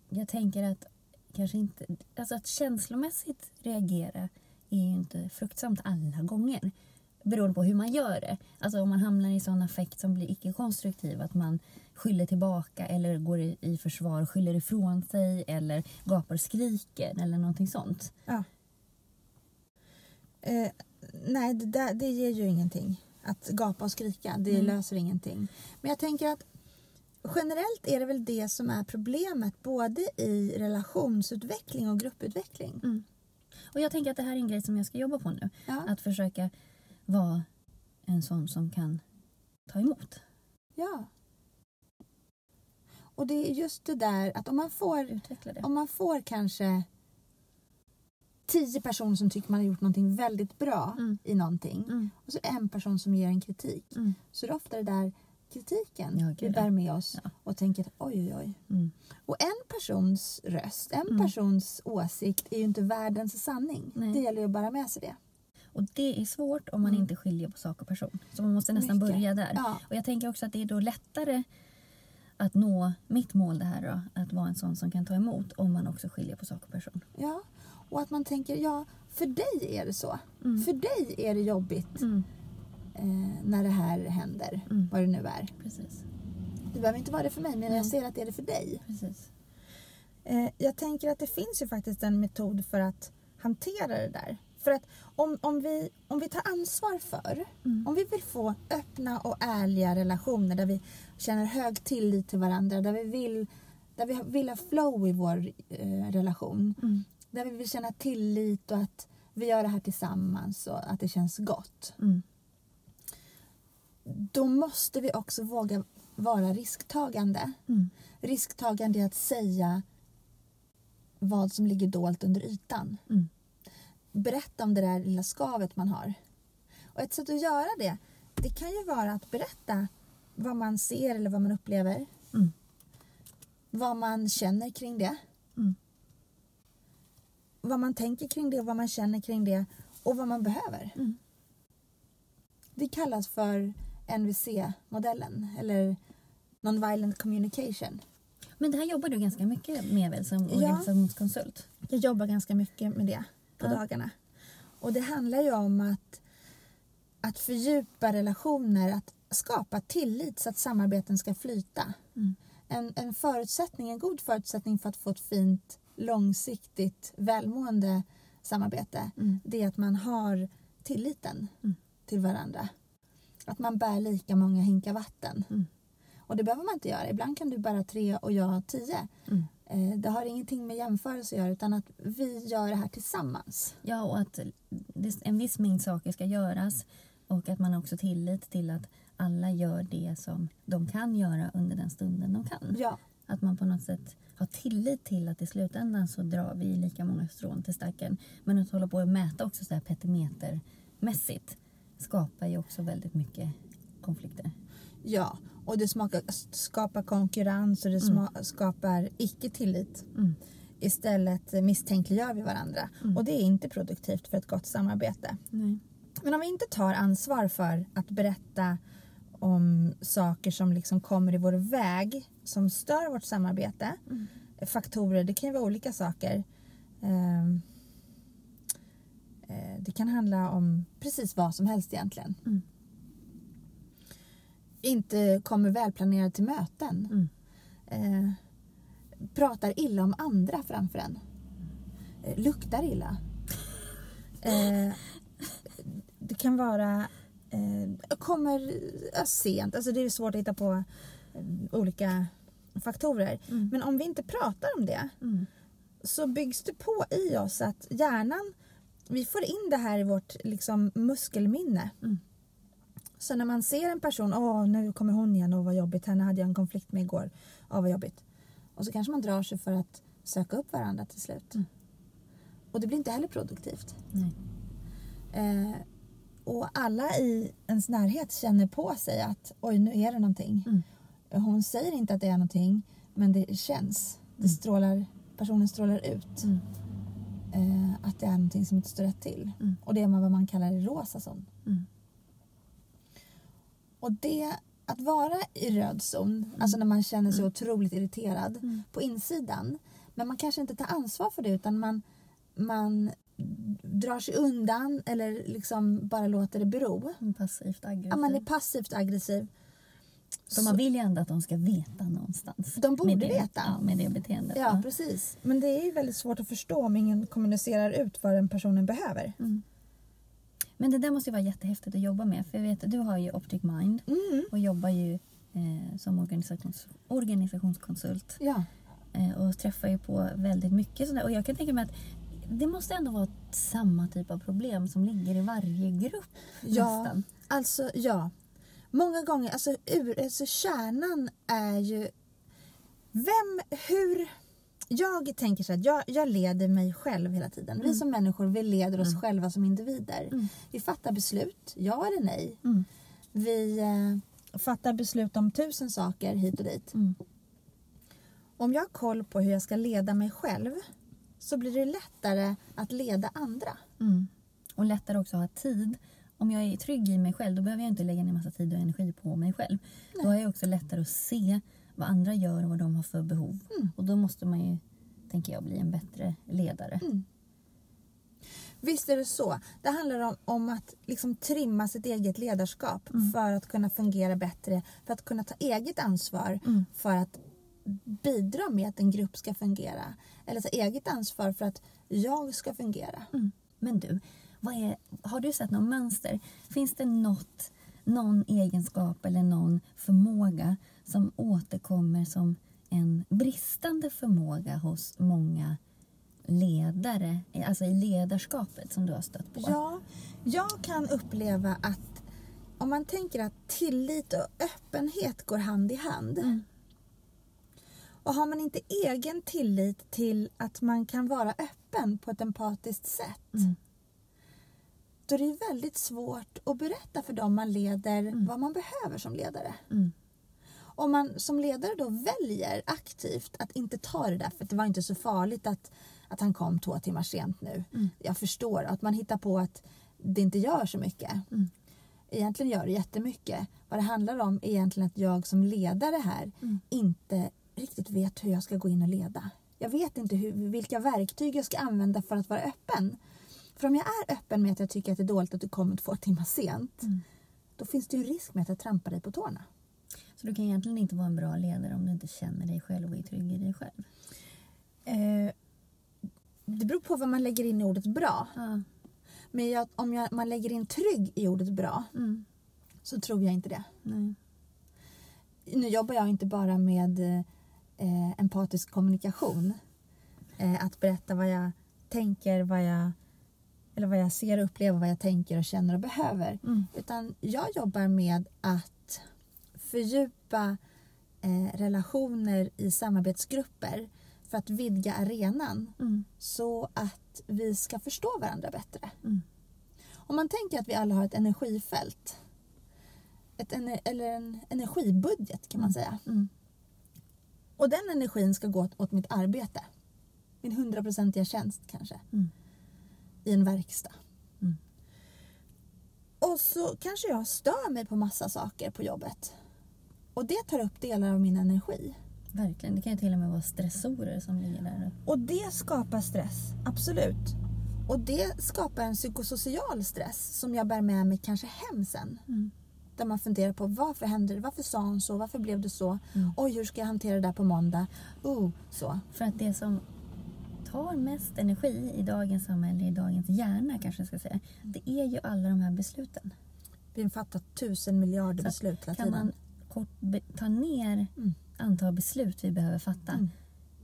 jag tänker att kanske inte... Alltså att känslomässigt reagera är ju inte fruktsamt alla gånger. Beroende på hur man gör det. Alltså om man hamnar i sån affekt som blir icke-konstruktiv. Att man skyller tillbaka eller går i, i försvar, skyller ifrån sig eller gapar och skriker eller någonting sånt. ja. Eh, nej, det, där, det ger ju ingenting. Att gapa och skrika, det Mm. löser ingenting. Men jag tänker att generellt är det väl det som är problemet både i relationsutveckling och grupputveckling. Och jag tänker att det här är en grej som jag ska jobba på nu. Ja. Att försöka vara en sån som kan ta emot. ja. Och det är just det där att om man får om man får kanske tio personer som tycker man har gjort någonting väldigt bra Mm. i någonting Mm. och så en person som ger en kritik Mm. så är det ofta det där kritiken Ja, vi bär med oss Ja. och tänker att oj oj oj. Mm. Och en persons röst, en Mm. persons åsikt är ju inte världens sanning. Nej. Det gäller ju att bära med sig det. Och det är svårt om man Mm. inte skiljer på sak och person. Så man måste nästan Mycket. börja där. Ja. Och jag tänker också att det är då lättare att nå mitt mål det här då. Att vara en sån som kan ta emot om man också skiljer på sak och person. ja. Och att man tänker, ja, för dig är det så. Mm. För dig är det jobbigt Mm. eh, när det här händer, Mm. vad det nu är. Precis. Det behöver inte vara det för mig, men Mm. jag ser att det är det för dig. Precis. Eh, jag tänker att det finns ju faktiskt en metod för att hantera det där. För att om, om, vi, om vi tar ansvar för, Mm. om vi vill få öppna och ärliga relationer där vi känner hög tillit till varandra, där vi vill, där vi vill ha flow i vår eh, relation, Mm. där vi vill känna tillit och att vi gör det här tillsammans och att det känns gott. Mm. Då måste vi också våga vara risktagande. Mm. Risktagande är att säga vad som ligger dolt under ytan. Mm. Berätta om det där lilla skavet man har. Och ett sätt att göra det, det kan ju vara att berätta vad man ser eller vad man upplever. Mm. Vad man känner kring det. Mm. Vad man tänker kring det och vad man känner kring det och vad man behöver. Mm. Det kallas för NVC-modellen eller Non-Violent Communication. Men det här jobbar du ganska mycket med väl som Ja. organisationskonsult? Jag jobbar ganska mycket med det på dagarna. Och det handlar ju om att, att fördjupa relationer, att skapa tillit så att samarbeten ska flyta. Mm. En, en förutsättning, en god förutsättning för att få ett fint, långsiktigt, välmående samarbete, Mm. det är att man har tilliten Mm. till varandra. Att man bär lika många hinkar vatten. Mm. Och det behöver man inte göra. Ibland kan du bära tre och jag tio. Eh, Det har ingenting med jämförelse att göra utan att vi gör det här tillsammans. Ja, och att en viss mängd saker ska göras och att man har också tillit till att alla gör det som de kan göra under den stunden de kan. Ja, Att man på något sätt har tillit till att i slutändan så drar vi lika många strån till stacken. Men att hålla på och mäta också så här petimetermässigt skapar ju också väldigt mycket konflikter. Ja. och det smakar, skapar konkurrens och det sma, skapar icke-tillit. Mm. Istället misstänkliggör vi varandra. Mm. Och det är inte produktivt för ett gott samarbete. Nej. Men om vi inte tar ansvar för att berätta om saker som liksom kommer i vår väg som stör vårt samarbete. Mm. Faktorer, det kan ju vara olika saker. Ehm, eh, Det kan handla om precis vad som helst egentligen. Mm. Inte kommer välplanerad till möten. Mm. Eh, pratar illa om andra framför en. Eh, luktar illa. Eh, det kan vara... Eh, kommer eh, sent. Alltså det är svårt att hitta på eh, olika faktorer. Mm. Men om vi inte pratar om det Mm. så byggs det på i oss att hjärnan, vi får in det här i vårt liksom, muskelminne. Mm. Så när man ser en person, åh nu kommer hon igen, och vad jobbigt, henne hade jag en konflikt med igår, åh vad jobbigt. Och så kanske man drar sig för att söka upp varandra till slut. Mm. Och det blir inte heller produktivt. Eh, och alla i ens närhet känner på sig att oj nu är det någonting. Mm. Hon säger inte att det är någonting men det känns. Det Mm. strålar, personen strålar ut Mm. eh, att det är någonting som inte står rätt till. Mm. Och det är vad man kallar i rosa zon. Mm. Och det, att vara i röd zon, alltså när man känner sig otroligt irriterad Mm. på insidan. Men man kanske inte tar ansvar för det utan man, man drar sig undan eller liksom bara låter det bero. Passivt aggressivt. Ja, man är passivt aggressiv. För man vill ju ändå att de ska veta någonstans. De borde det, veta. Ja, med det beteendet. Ja, precis. Men det är väldigt svårt att förstå om ingen kommunicerar ut vad den personen behöver. Mm. Men det där måste ju vara jättehäftigt att jobba med. För jag vet, du har ju Optic Mind Mm. och jobbar ju eh, som organisations, organisationskonsult. Ja. Eh, och träffar ju på väldigt mycket sådär. Och jag kan tänka mig att det måste ändå vara samma typ av problem som ligger i varje grupp Ja. nästan. Alltså, ja. Många gånger, alltså, ur, alltså kärnan är ju... Vem, hur... Jag tänker så att jag, jag leder mig själv hela tiden. Vi som människor, vi leder oss själva som individer. Mm. Vi fattar beslut, ja eller nej. Mm. Vi eh, fattar beslut om tusen saker hit och dit. Mm. Om jag har koll på hur jag ska leda mig själv så blir det lättare att leda andra. Mm. Och lättare också att ha tid. Om jag är trygg i mig själv då behöver jag inte lägga ner massa tid och energi på mig själv. Då har jag också lättare att se vad andra gör och vad de har för behov. Mm. Och då måste man ju, tänker jag, bli en bättre ledare. Mm. Visst är det så. Det handlar om, om att liksom trimma sitt eget ledarskap Mm. för att kunna fungera bättre, för att kunna ta eget ansvar Mm. för att bidra med att en grupp ska fungera. Eller ta eget ansvar för att jag ska fungera. Mm. Men du, vad är, har du sett något mönster? Finns det något, någon egenskap eller någon förmåga som återkommer som en bristande förmåga hos många ledare, alltså i ledarskapet som du har stött på? Ja, jag kan uppleva att om man tänker att tillit och öppenhet går hand i hand. Mm. Och har man inte egen tillit till att man kan vara öppen på ett empatiskt sätt. Mm. Då är det väldigt svårt att berätta för dem man leder vad man behöver som ledare. Om man som ledare då väljer aktivt att inte ta det där för det var inte så farligt att, att han kom två timmar sent nu. Mm. Jag förstår att man hittar på att det inte gör så mycket. Mm. egentligen gör det jättemycket. Vad det handlar om är egentligen att jag som ledare här Mm. inte riktigt vet hur jag ska gå in och leda. Jag vet inte hur, vilka verktyg jag ska använda för att vara öppen. För om jag är öppen med att jag tycker att det är dåligt att du kommer två timmar sent Mm. då finns det ju risk med att jag trampar dig på tårna. Så du kan egentligen inte vara en bra ledare om du inte känner dig själv och är trygg i dig själv. Eh, det beror på vad man lägger in i ordet bra. Ja. Men jag, om jag, man lägger in trygg i ordet bra Mm. så tror jag inte det. Nej. Nu jobbar jag inte bara med eh, empatisk kommunikation. Eh, att berätta vad jag tänker, vad jag, eller vad jag ser och upplever, vad jag tänker och känner och behöver. Mm. Utan jag jobbar med att fördjupa eh, relationer i samarbetsgrupper för att vidga arenan Mm. så att vi ska förstå varandra bättre. Mm. Om man tänker att vi alla har ett energifält ett eller en energibudget kan man säga. Mm. Och den energin ska gå åt, åt mitt arbete. Min hundraprocentiga tjänst kanske. Mm. I en verkstad. Mm. Och så kanske jag stör mig på massa saker på jobbet. Och det tar upp delar av min energi. Verkligen. Det kan ju till och med vara stressorer som ligger där. Och det skapar stress, absolut. Och det skapar en psykosocial stress som jag bär med mig kanske hem sen. Mm. Där man funderar på varför hände det? Varför sa hon så? Varför blev det så? Mm. Oj, hur ska jag hantera det där på måndag? Oh, så. För att det som tar mest energi i dagens samhälle, i dagens hjärna kanske jag ska säga, det är ju alla de här besluten. Vi fattar tusen miljarder Så beslut hela Kan tiden. man kort be- ta ner Mm. antal beslut vi behöver fatta Mm.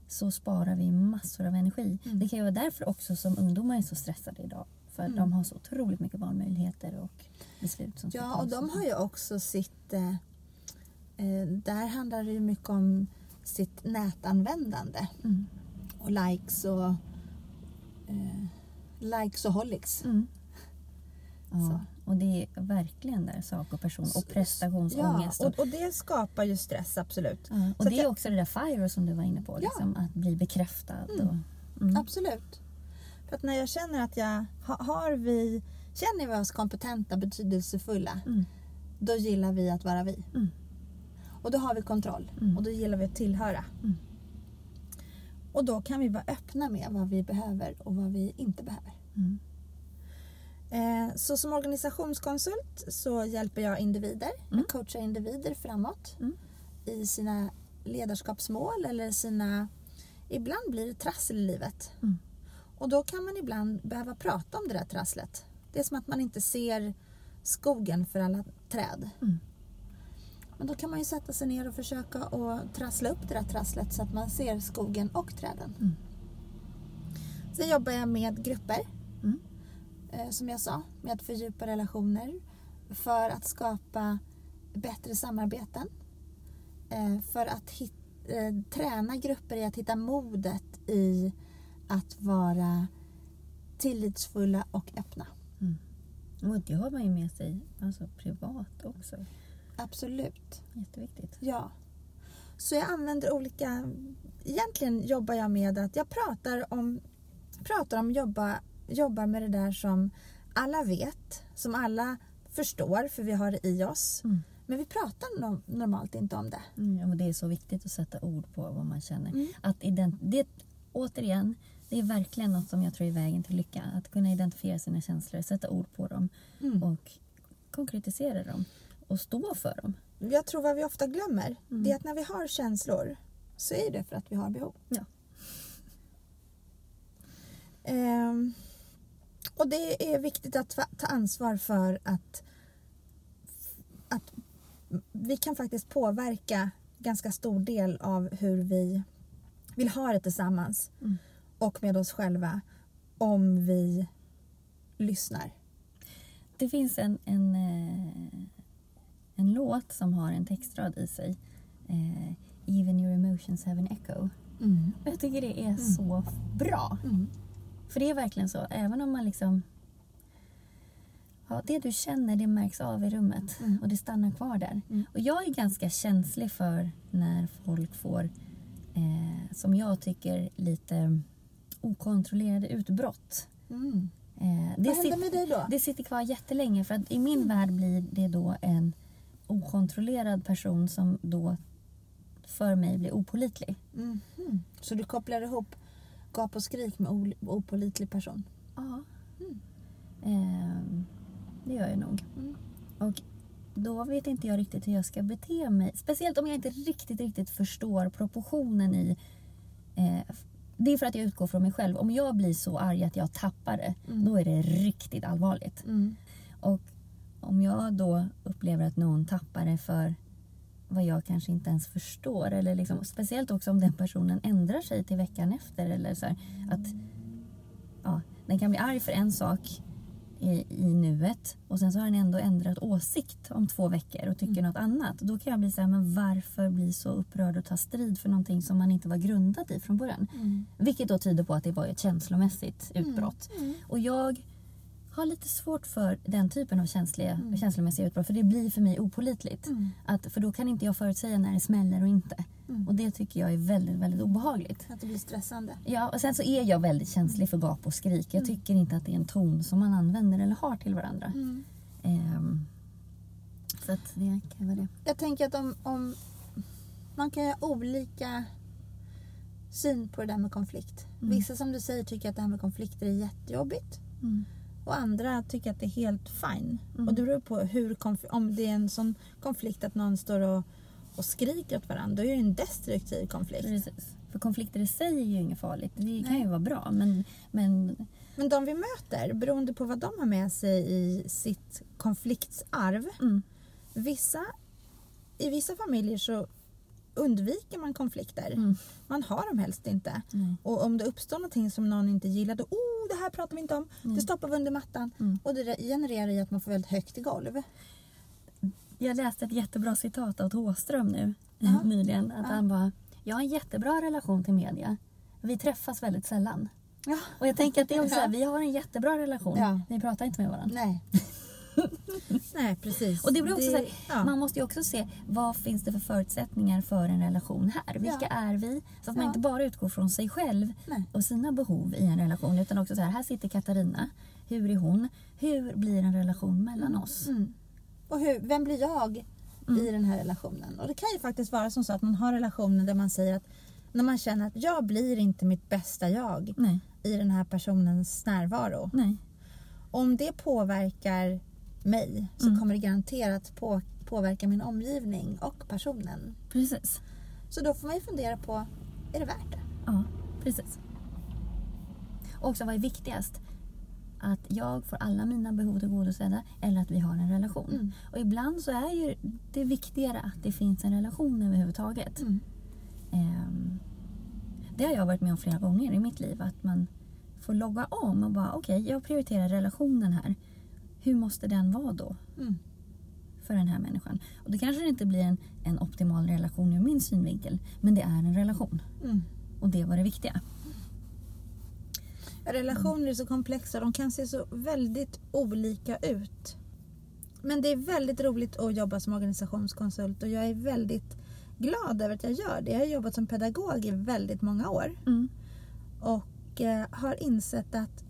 så sparar vi massor av energi. Mm. Det kan ju vara därför också som ungdomar är så stressade idag. För Mm. de har så otroligt mycket valmöjligheter och beslut som ska Ja, och de har ju också sitt... Eh, eh, där handlar det ju mycket om sitt nätanvändande. Mm. Och likes och... Eh, likes och holics. Så. Ja, och det är verkligen där sak och person och prestationsångest. Ja, och, och, och det skapar ju stress, absolut. ja, och så det är jag- också det där FIRE som du var inne på, liksom, att bli bekräftad. Mm. Och, mm. Absolut. För att när jag känner att jag... Ha, har vi... Känner vi oss kompetenta, betydelsefulla, Mm. då gillar vi att vara vi. Mm. Och då har vi kontroll. Mm. Och då gillar vi att tillhöra. Mm. Och då kan vi vara öppna med vad vi behöver och vad vi inte behöver. Eh, så som organisationskonsult så hjälper jag individer. Mm. Jag coachar individer framåt Mm. i sina ledarskapsmål eller sina... Ibland blir det trassel i livet. Mm. Och då kan man ibland behöva prata om det där trasslet. Det är som att man inte ser skogen för alla träd. Mm. Men då kan man ju sätta sig ner och försöka att trassla upp det där trasslet så att man ser skogen och träden. Mm. Sen jobbar jag med grupper, Mm. Eh, som jag sa, med att fördjupa relationer för att skapa bättre samarbeten. Eh, för att eh, träna grupper i att hitta modet i att vara tillitsfulla och öppna. Mm. Och det har man ju med sig alltså, privat också. Absolut. Jätteviktigt. Ja. Så jag använder olika... Egentligen jobbar jag med att jag pratar om, pratar om jobba, jobbar med det där som alla vet, som alla förstår för vi har det i oss. Mm. Men vi pratar no- normalt inte om det. Mm, och det är så viktigt att sätta ord på vad man känner. Mm. Att ident- det, återigen, det är verkligen något som jag tror är vägen till lycka. Att kunna identifiera sina känslor, sätta ord på dem Mm. och konkretisera dem. Och stå för dem. Jag tror vad vi ofta glömmer, Mm. det är att när vi har känslor så är det för att vi har behov. Ja. Ehm, och det är viktigt att ta- ansvar för att, att vi kan faktiskt påverka ganska stor del av hur vi vill ha det tillsammans Mm. och med oss själva om vi lyssnar. Det finns en, en, eh, en låt som har en textrad i sig. Eh, Even your emotions have an echo. Och jag tycker det är så bra. Mm. För det är verkligen så, även om man liksom... Ja, det du känner det märks av i rummet Mm. och det stannar kvar där. Mm. Och jag är ganska känslig för när folk får, eh, som jag tycker, lite okontrollerade utbrott. Mm. Eh, det, Vad händer med dig då? det sitter kvar jättelänge för att i min värld blir det då en okontrollerad person som då för mig blir opolitlig. Mhm. Så du kopplar ihop gap och skrik med ol- opålitlig person? Ja. Ehm, det gör jag nog. Mm. Och då vet inte jag riktigt hur jag ska bete mig. Speciellt om jag inte riktigt, riktigt förstår proportionen i... Eh, det är för att jag utgår från mig själv. Om jag blir så arg att jag tappar det, Mm. då är det riktigt allvarligt. Mm. Och om jag då upplever att någon tappar det för vad jag kanske inte ens förstår. Eller liksom, speciellt också om den personen ändrar sig till veckan efter. Eller så här, att, ja, den kan bli arg för en sak i, i nuet och sen så har den ändå ändrat åsikt om två veckor och tycker något annat. Då kan jag bli så här, men varför bli så upprörd och ta strid för någonting som man inte var grundad i från början? Mm. Vilket då tyder på att det var ett känslomässigt utbrott. Mm. Och jag har lite svårt för den typen av känsliga, Mm. känslomässiga utbrott. För det blir för mig opålitligt. Mm. Att, för då kan inte jag förutsäga när det smäller och inte. Mm. Och det tycker jag är väldigt, väldigt obehagligt. Att det blir stressande. Ja, och sen så är jag väldigt känslig för gap och skrik. Jag Mm. tycker inte att det är en ton som man använder eller har till varandra. Mm. Ehm, så att det kan vara det. Jag tänker att om, om man kan ha olika syn på det där med konflikt. Mm. Vissa som du säger tycker att det här med konflikter är jättejobbigt. Mm. Och andra tycker att det är helt fine. Mm. Och det beror på hur om det är en sån konflikt att någon står och, och skriker åt varandra. Då är det en destruktiv konflikt. Precis. För konflikter i sig är ju inget farligt. Det kan Nej. ju vara bra. Men, men Men de vi möter, beroende på vad de har med sig i sitt konfliktsarv. mm, Vissa, I vissa familjer så undviker man konflikter. mm, Man har dem helst inte. nej, Och om det uppstår någonting som någon inte gillar, då oh, det här pratar vi inte om. Det stoppar vi under mattan. Mm. Och det genererar i att man får väldigt högt i golv. Jag läste ett jättebra citat av Thåström nu Ja. nyligen. Att Ja. han bara, jag har en jättebra relation till media. Vi träffas väldigt sällan. Ja. Och jag tänker att det är också så här, vi har en jättebra relation. Ja. Vi pratar inte med varandra. Nej. Nej, precis. Och det blir också så här, ja. Man måste ju också se vad finns det för förutsättningar för en relation här. Vilka Ja. är vi? Så att man inte bara utgår från sig själv Nej. och sina behov i en relation. Utan också så här, här sitter Katarina. Hur är hon? Hur blir en relation mellan oss? Mm. Och hur, vem blir jag Mm. i den här relationen? Och det kan ju faktiskt vara som så att man har relationer där man säger att när man känner att jag blir inte mitt bästa jag Nej, i den här personens närvaro. nej. Om det påverkar mig så Mm. kommer det garanterat på, påverka min omgivning och personen. Precis. Så då får man ju fundera på, är det värt det? Ja, precis. Och också vad är viktigast? Att jag får alla mina behov tillgodosedda eller att vi har en relation. Mm. Och ibland så är ju det viktigare att det finns en relation överhuvudtaget. Mm. Ehm, det har jag varit med om flera gånger i mitt liv. Att man får logga om och bara okej, jag prioriterar relationen här. Hur måste den vara då Mm. för den här människan? Och det kanske inte blir en, en optimal relation ur min synvinkel. Men det är en relation. Mm. Och det var det viktiga. Relationer är så komplexa, de kan se så väldigt olika ut. Men det är väldigt roligt att jobba som organisationskonsult och jag är väldigt glad över att jag gör det. Jag har jobbat som pedagog i väldigt många år Mm. och eh, har insett att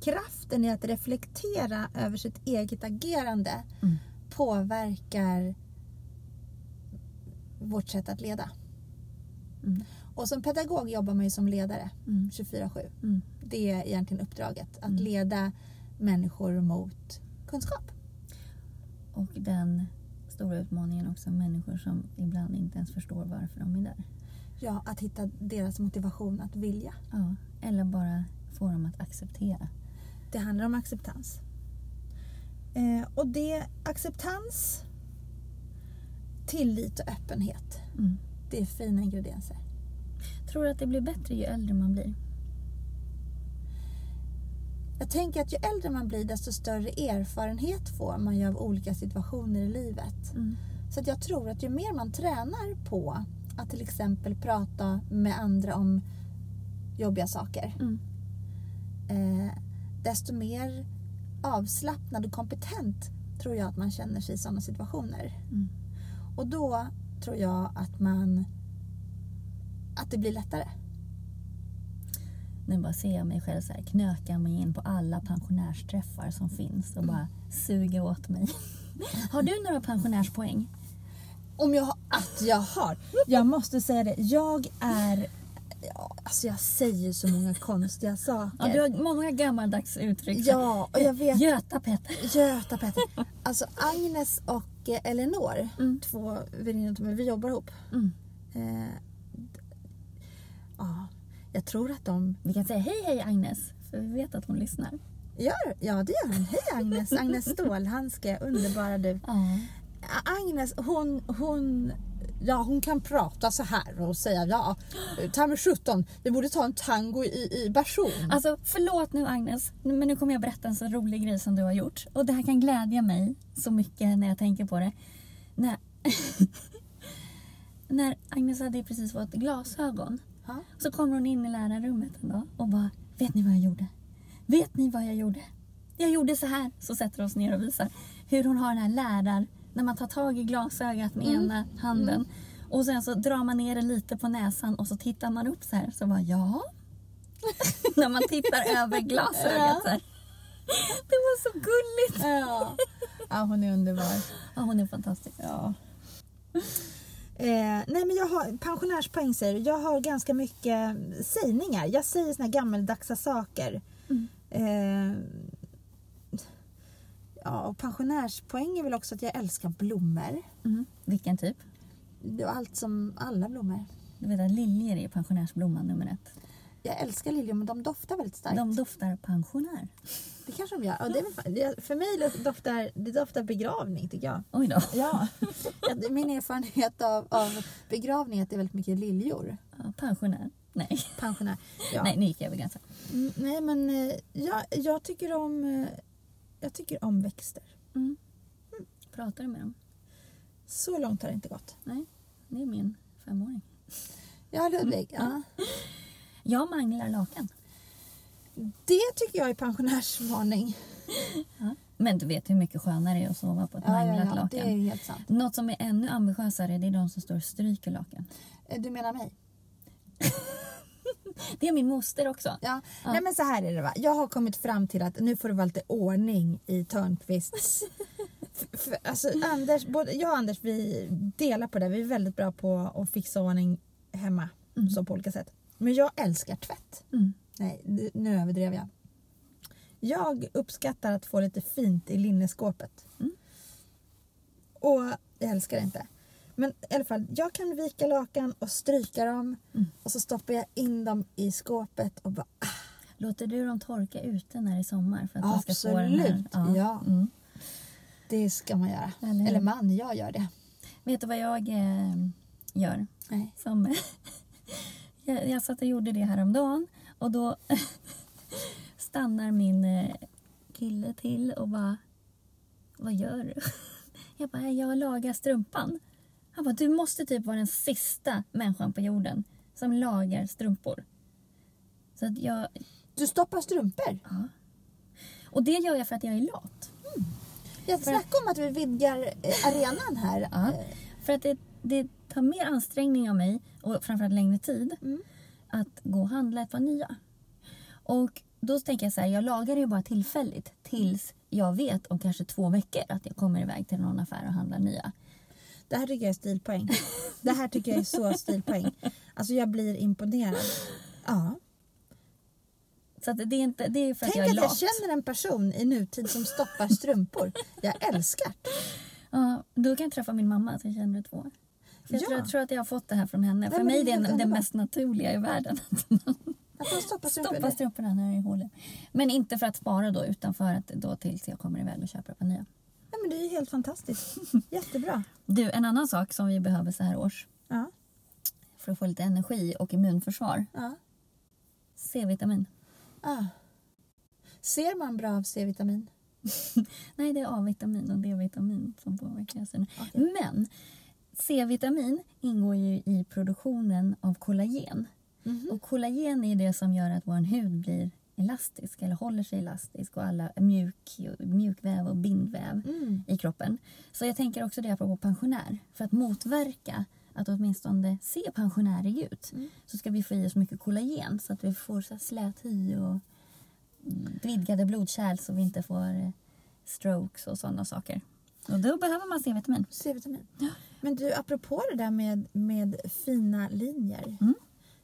kraften i att reflektera över sitt eget agerande Mm. påverkar vårt sätt att leda. Mm. Och som pedagog jobbar man ju som ledare Mm. 24-7. Mm. Det är egentligen uppdraget. Att Mm. leda människor mot kunskap. Och den stora utmaningen också, människor som ibland inte ens förstår varför de är där. Ja, att hitta deras motivation att vilja. Ja, eller bara få dem att acceptera. Det handlar om acceptans. Eh, och det acceptans, tillit och öppenhet. Mm. Det är fina ingredienser. Tror du att det blir bättre ju äldre man blir? Jag tänker att ju äldre man blir desto större erfarenhet får man ju av olika situationer i livet. Mm. Så att jag tror att ju mer man tränar på att till exempel prata med andra om jobbiga saker, Mm. eh, desto mer avslappnad och kompetent tror jag att man känner sig i sådana situationer. Mm. Och då tror jag att man att det blir lättare. Nu bara ser jag mig själv så här, knöka mig in på alla pensionärsträffar som finns och bara suga åt mig. Har du några pensionärspoäng? Om jag har, att jag har. Jag måste säga det. Jag är... Ja, alltså jag säger så många konstiga saker. Ja, du har många gammaldags uttryck. Ja, och jag vet. Göta-Petter. Göta Petter. Alltså Agnes och eh, Elinor, Mm. två väninnor till mig, vi jobbar ihop. Mm. Eh, ja, jag tror att de Vi kan säga hej hej Agnes, för vi vet att hon lyssnar. gör, ja det gör hon. Hej Agnes, Agnes Stålhandske, underbara du. Ja. Agnes, hon, hon, ja hon kan prata så här och säga ja, ta mig 17, vi borde ta en tango i, i Bersson. Alltså förlåt nu Agnes, men nu kommer jag berätta en så rolig grej som du har gjort. Och det här kan glädja mig så mycket när jag tänker på det. När, när Agnes hade precis fått glasögon Ja. så kommer hon in i lärarrummet en dag och bara Vet ni vad jag gjorde? Vet ni vad jag gjorde? Jag gjorde så här. Så sätter oss ner och visar hur hon har den här lärar... När man tar tag i glasögat med ena handen och sen så drar man ner det lite på näsan och så tittar man upp så här. Så bara ja. när man tittar över glasögat här. Det var så gulligt. Ja. ja, hon är underbar. Ja, hon är fantastisk. Ja. Eh, nej men jag har pensionärspoäng säger du. Jag har ganska mycket sägningar. Jag säger såna här gammaldagsa saker. Mm. Eh, ja, och pensionärspoäng är väl också att jag älskar blommor. Mm. Vilken typ? Det är allt som alla blommor. Du vet att liljor är pensionärsblomman nummer ett. Jag älskar liljor men de doftar väldigt starkt. De doftar pensionär. Det kanske de gör. Och det för mig doftar det doftar begravning tycker jag. Oj då. Ja. Ja, Min erfarenhet av, av begravning är att det är väldigt mycket liljor. Ja, pensionär. Nej. Pensionär. Ja. Nej, nu gick jag över gränsen. Mm, nej men eh, jag, jag tycker om eh, jag tycker om växter. Mm. Pratar du med dem? Så långt har det inte gått. Nej, det är min femåring. Ja Ludvig. Mm. Ja. Jag manglar lakan. Det tycker jag är pensionärsvarning. Men du vet hur mycket skönare det är att sova på ett Ja, ja, manglat ja, lakan. det är helt sant. Något som är ännu ambitiösare det är de som står och stryker lakan. Eh, Du menar mig? Det är min moster också. Ja. Ja. Nej men så här är det va. Jag har kommit fram till att nu får det vara lite ordning i Törnqvists... Alltså Anders, både jag och Anders vi delar på det. Vi är väldigt bra på att fixa ordning hemma. Så på olika sätt. Men jag älskar tvätt. Mm. Nej, nu överdrev jag. Jag uppskattar att få lite fint i linneskåpet. Mm. Och jag älskar det inte. Men i alla fall, jag kan vika lakan och stryka dem. Mm. Och så stoppar jag in dem i skåpet och bara ah, Låter du dem torka ute när det är sommar? För att de ska få den här? Absolut, ja. Mm. det ska man göra. Eller? Eller man, jag gör det. Vet du vad jag eh, gör? Nej. Som, jag, jag satt och gjorde det häromdagen och då stannar min eh, kille till och bara Vad gör du? Jag bara, jag lagar strumpan. Han bara, du måste typ vara den sista människan på jorden som lagar strumpor. Så att jag, Du stoppar strumpor. ja. Och det gör jag för att jag är lat. Jag snackar om att vi vidgar eh, arenan här. Ja. För att det, det tar mer ansträngning av mig och framförallt längre tid Mm. att gå och handla ett par nya. Och då tänker jag så här, jag lagar ju bara tillfälligt tills jag vet om kanske två veckor att jag kommer iväg till någon affär och handlar nya. Det här tycker jag är stilpoäng. Det här tycker jag är så stilpoäng. Alltså jag blir imponerad. Ja. Så att det är inte, det är för att Tänk jag är att jag lat. känner en person i nutid som stoppar strumpor. Jag älskar det. Ja, då kan jag träffa min mamma så jag känner två. För jag, Ja. tror, jag tror att jag har fått det här från henne. för men mig det är är det det mest naturliga i världen. Att man stoppar strumpor. Stoppa strumporna när i hålen. Men inte för att spara då utan för att då tills jag kommer iväg och köper ett par nya. Nej, men det är helt fantastiskt. Jättebra. Du, en annan sak som vi behöver så här års Ja. för att få lite energi och immunförsvar. Ja. C-vitamin. ja. Ser man bra av C-vitamin? Nej, det är A-vitamin och D-vitamin som påverkar hjärnan. Okej. Men C-vitamin ingår ju i produktionen av kollagen. Mhm. Och kollagen är det som gör att vår hud blir elastisk eller håller sig elastisk och alla mjuk, mjukväv och bindväv Mm. i kroppen. Så jag tänker också det apropå pensionär. För att motverka att åtminstone se pensionärig ut Mm. så ska vi få i oss mycket kollagen så att vi får så slät hy och vidgade blodkärl så vi inte får eh, strokes och sådana saker. Och då behöver man C-vitamin. C-vitamin. Men du, apropå det där med, med fina linjer. Mm.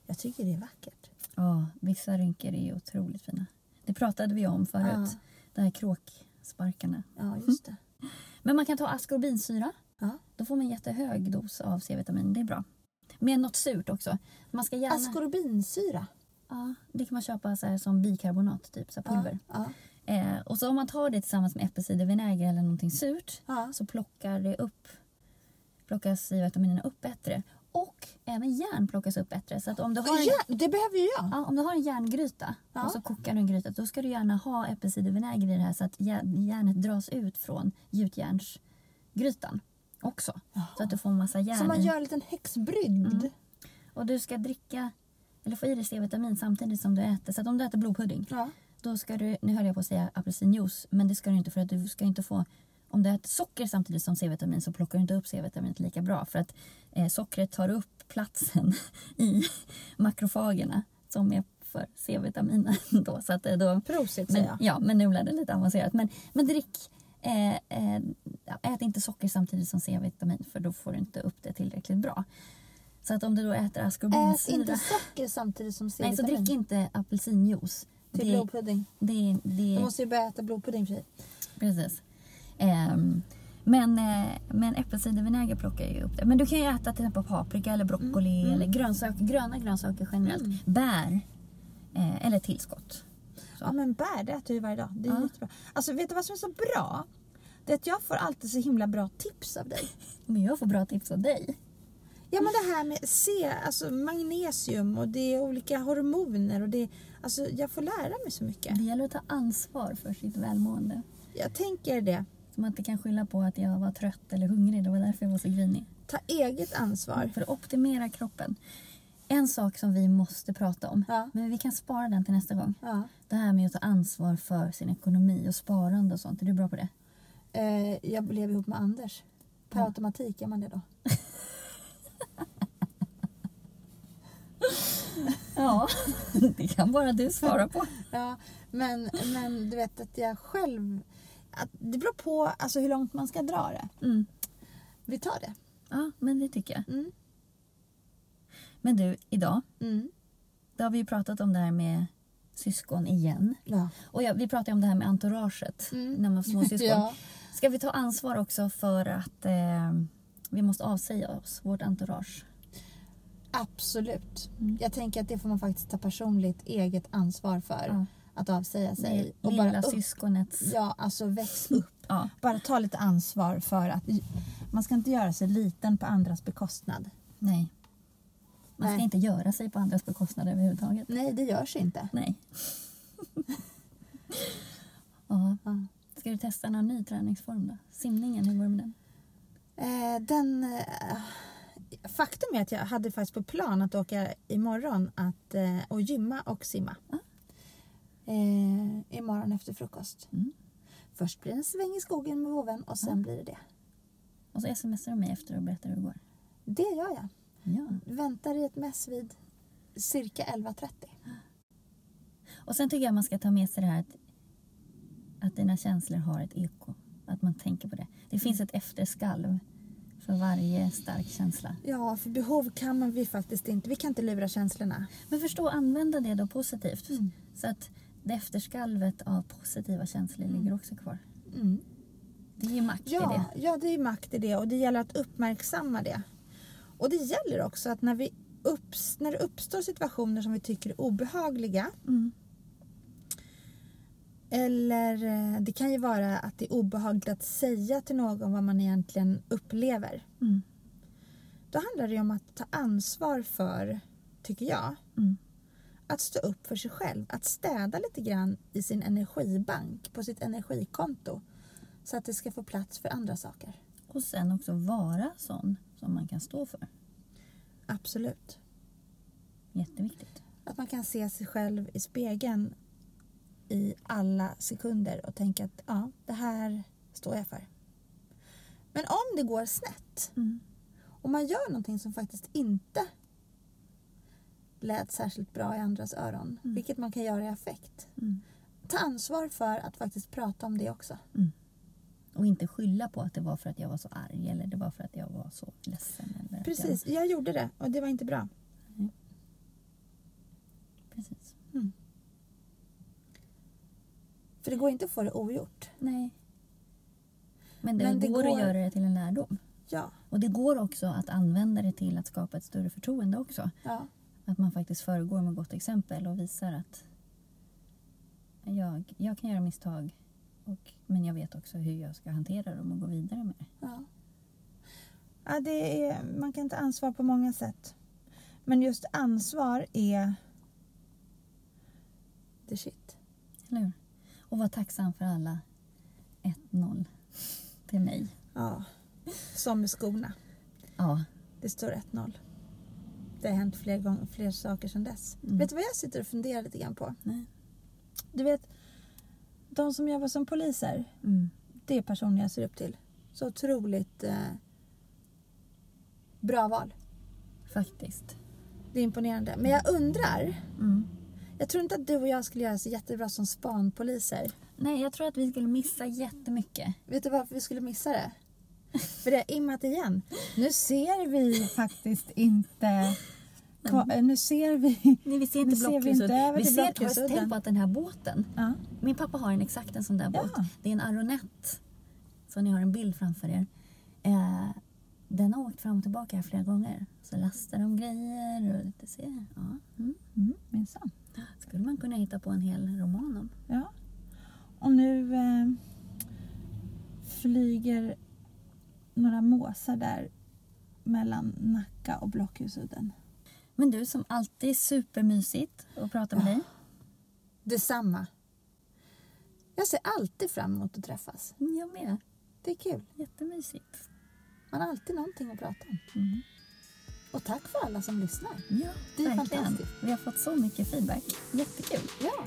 Jag tycker det är vackert. Ja, vissa rynkor är ju otroligt fina. Det pratade vi om förut. Ja. De här kråksparkarna. Ja, just det. Men man kan ta askorbinsyra. Ja. Då får man jättehög dos av C-vitamin. Det är bra. Med något surt också. Man ska gärna... Askorbinsyra. Ja, det kan man köpa så här som bikarbonat, typ så pulver. Ja. Eh, och så om man tar det tillsammans med äppelcidervinäger eller någonting surt Ja. så plockar det upp plockar C-vitaminerna upp bättre. Och även järn plockas upp bättre. Så att om du har en, Ja, det behöver ju jag. ja, om du har en järngryta Ja. och så kokar du en gryta då ska du gärna ha äppelcidervinäger i det här så att jär- järnet dras ut från gjutjärnsgrytan också. Så att du får en massa järn Så man i. gör en liten häxbrygd. Mm. Och du ska dricka eller få i dig C-vitamin samtidigt som du äter. Så att om du äter blodpudding Ja. då ska du, nu höll jag på att säga apelsinjuice, men det ska du inte för att du ska inte få om du äter socker samtidigt som C-vitamin så plockar du inte upp C-vitaminet lika bra för att eh, sockret tar upp platsen i makrofagerna som är för C-vitaminen. Då, så att, eh, då, Prosit men, säger jag. ja, men nu blev det lite avancerat. Men, men drick, eh, eh, ät inte socker samtidigt som C-vitamin för då får du inte upp det tillräckligt bra. Så att om du då äter Ät askorbinsyra, inte socker samtidigt som nej, så C-vitamin. drick inte apelsinjuice. Till Det, blodpudding. det, det, Du måste ju börja äta blodpudding för Precis. Ehm, men, eh, men äppelcidervinäger plockar ju upp det. Men du kan ju äta till exempel paprika eller broccoli eller grönsaker, gröna grönsaker generellt. Bär eh, eller tillskott. Så. Ja men bär det äter jag ju varje dag. Det är Ja. jättebra. Alltså vet du vad som är så bra? Det är att jag får alltid så himla bra tips av dig. Men jag får bra tips av dig. Ja men det här med C, alltså magnesium och det är olika hormoner och det alltså jag får lära mig så mycket. Det gäller att ta ansvar för sitt välmående. Jag tänker det. Så man inte kan skylla på att jag var trött eller hungrig. Det var därför jag var så grinig. Ta eget ansvar. För att optimera kroppen. En sak som vi måste prata om, Ja. men vi kan spara den till nästa gång. Ja. Det här med att ta ansvar för sin ekonomi och sparande och sånt. Är du bra på det? Eh, jag lever ihop med Anders. Per Ja. automatik gör man det då. Ja, det kan bara du svara på. Ja, men, men du vet att jag själv... Att det beror på alltså, hur långt man ska dra det. Mm. Vi tar det. Ja, men det tycker jag. Mm. Men du, idag, Mm. då har vi ju pratat om det här med syskon igen. Ja. Och ja, vi pratade om det här med entouraget Mm. när man har små syskon. ja. Ska vi ta ansvar också för att eh, vi måste avsäga oss vårt entourage? Absolut. Mm. Jag tänker att det får man faktiskt ta personligt eget ansvar för. Ja. Att avsäga sig. Det Och bara upp, syskonets... ja, alltså väx upp. Ja. Bara ta lite ansvar för att man ska inte göra sig liten på andras bekostnad. Nej. Man ska Nej. inte göra sig på andras bekostnad överhuvudtaget. Nej, det görs inte. Nej. Ja. Ska du testa någon ny träningsform då? Simningen, hur går det med den? Eh, den, eh, faktum är att jag hade faktiskt på plan att åka imorgon att, eh, och gymma och simma. Ah. Eh, imorgon efter frukost. Mm. Först blir det en sväng i skogen med vovven och sen Ah. blir det det. Och så smsar du mig efter och berättar hur det går. Det gör jag. Ja. Väntar i ett mess vid cirka 11.30. Och sen tycker jag man ska ta med sig det här att, att dina känslor har ett eko. Att man tänker på det. Det finns ett efterskalv för varje stark känsla. Ja, för behov kan man vi faktiskt inte. Vi kan inte lura känslorna. Men förstå använda det då positivt. Mm. Så att det efterskalvet av positiva känslor ligger också kvar. Mm. Det ger makt i Ja, det. ja, det är makt i det och det gäller att uppmärksamma det. Och det gäller också att när, vi upps, när det uppstår situationer som vi tycker är obehagliga Mm. eller eh, det kan ju vara att det är obehagligt att säga till någon vad man egentligen upplever. Mm. Då handlar det ju om att ta ansvar för, tycker jag, Mm. Att stå upp för sig själv. Att städa lite grann i sin energibank, på sitt energikonto. Så att det ska få plats för andra saker. Och sen också vara sån som man kan stå för. Absolut. Jätteviktigt. Att man kan se sig själv i spegeln i alla sekunder och tänka att ja, det här står jag för. Men om det går snett, Mm. om man gör någonting som faktiskt inte lät särskilt bra i andras öron, Mm. vilket man kan göra i affekt. Mm. Ta ansvar för att faktiskt prata om det också. Och inte skylla på att det var för att jag var så arg eller det var för att jag var så ledsen. Eller Precis, jag gjorde det och det var inte bra. Jag... Precis. För det går inte att få det ogjort. Nej. Men det, Men det går, går- att göra det till en lärdom. Ja, Och det går också att använda det till att skapa ett större förtroende också. ja, Att man faktiskt föregår med gott exempel och visar att jag, jag kan göra misstag och, men jag vet också hur jag ska hantera dem och gå vidare med det. ja. Ja, det är, man kan ta ansvar på många sätt. Men just ansvar är... Är shit. Eller hur? Och vara tacksam för alla 1-0 till mig. Ja, som med skorna. Ja. Det står 1-0. Det har hänt fler, gånger, fler saker sedan dess. Mm. Vet du vad jag sitter och funderar lite grann på? Nej. Du vet, de som jobbar som poliser, Mm. det är personer jag ser upp till. Så otroligt eh, bra val. Faktiskt. Det är imponerande. Men jag undrar, Mm. jag tror inte att du och jag skulle göra så jättebra som spanpoliser. Nej, jag tror att vi skulle missa jättemycket. Vet du varför vi skulle missa det? För det har immat igen. Nu ser vi faktiskt inte... Nu ser vi... Nej, vi ser inte ser vi Vi ser, Blockhusudden. tänkt på att den här båten, Ja. min pappa har en exakt en sån där båt. Ja. Det är en Aronett. Så ni har en bild framför er. Eh, den har åkt fram och tillbaka här flera gånger. Så lastar de grejer och lite se. Ja. Mm. Mm, minsann. Skulle man kunna hitta på en hel roman om. Ja. Och nu eh, flyger några måsar där mellan Nacka och Blockhusudden. Men du som alltid är supermysigt att prata med dig. Detsamma. Jag ser alltid fram emot att träffas. Jag med. Det är kul. Jättemysigt. Man har alltid någonting att prata om. Mm. Och tack för alla som lyssnar. Ja, Det är verkligen. fantastiskt. Vi har fått så mycket feedback. Jättekul. Ja,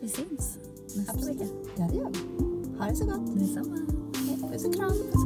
Vi syns nästa absolut. vecka. Ja, det gör vi. Ha det så gott. Detsamma. There's a clown?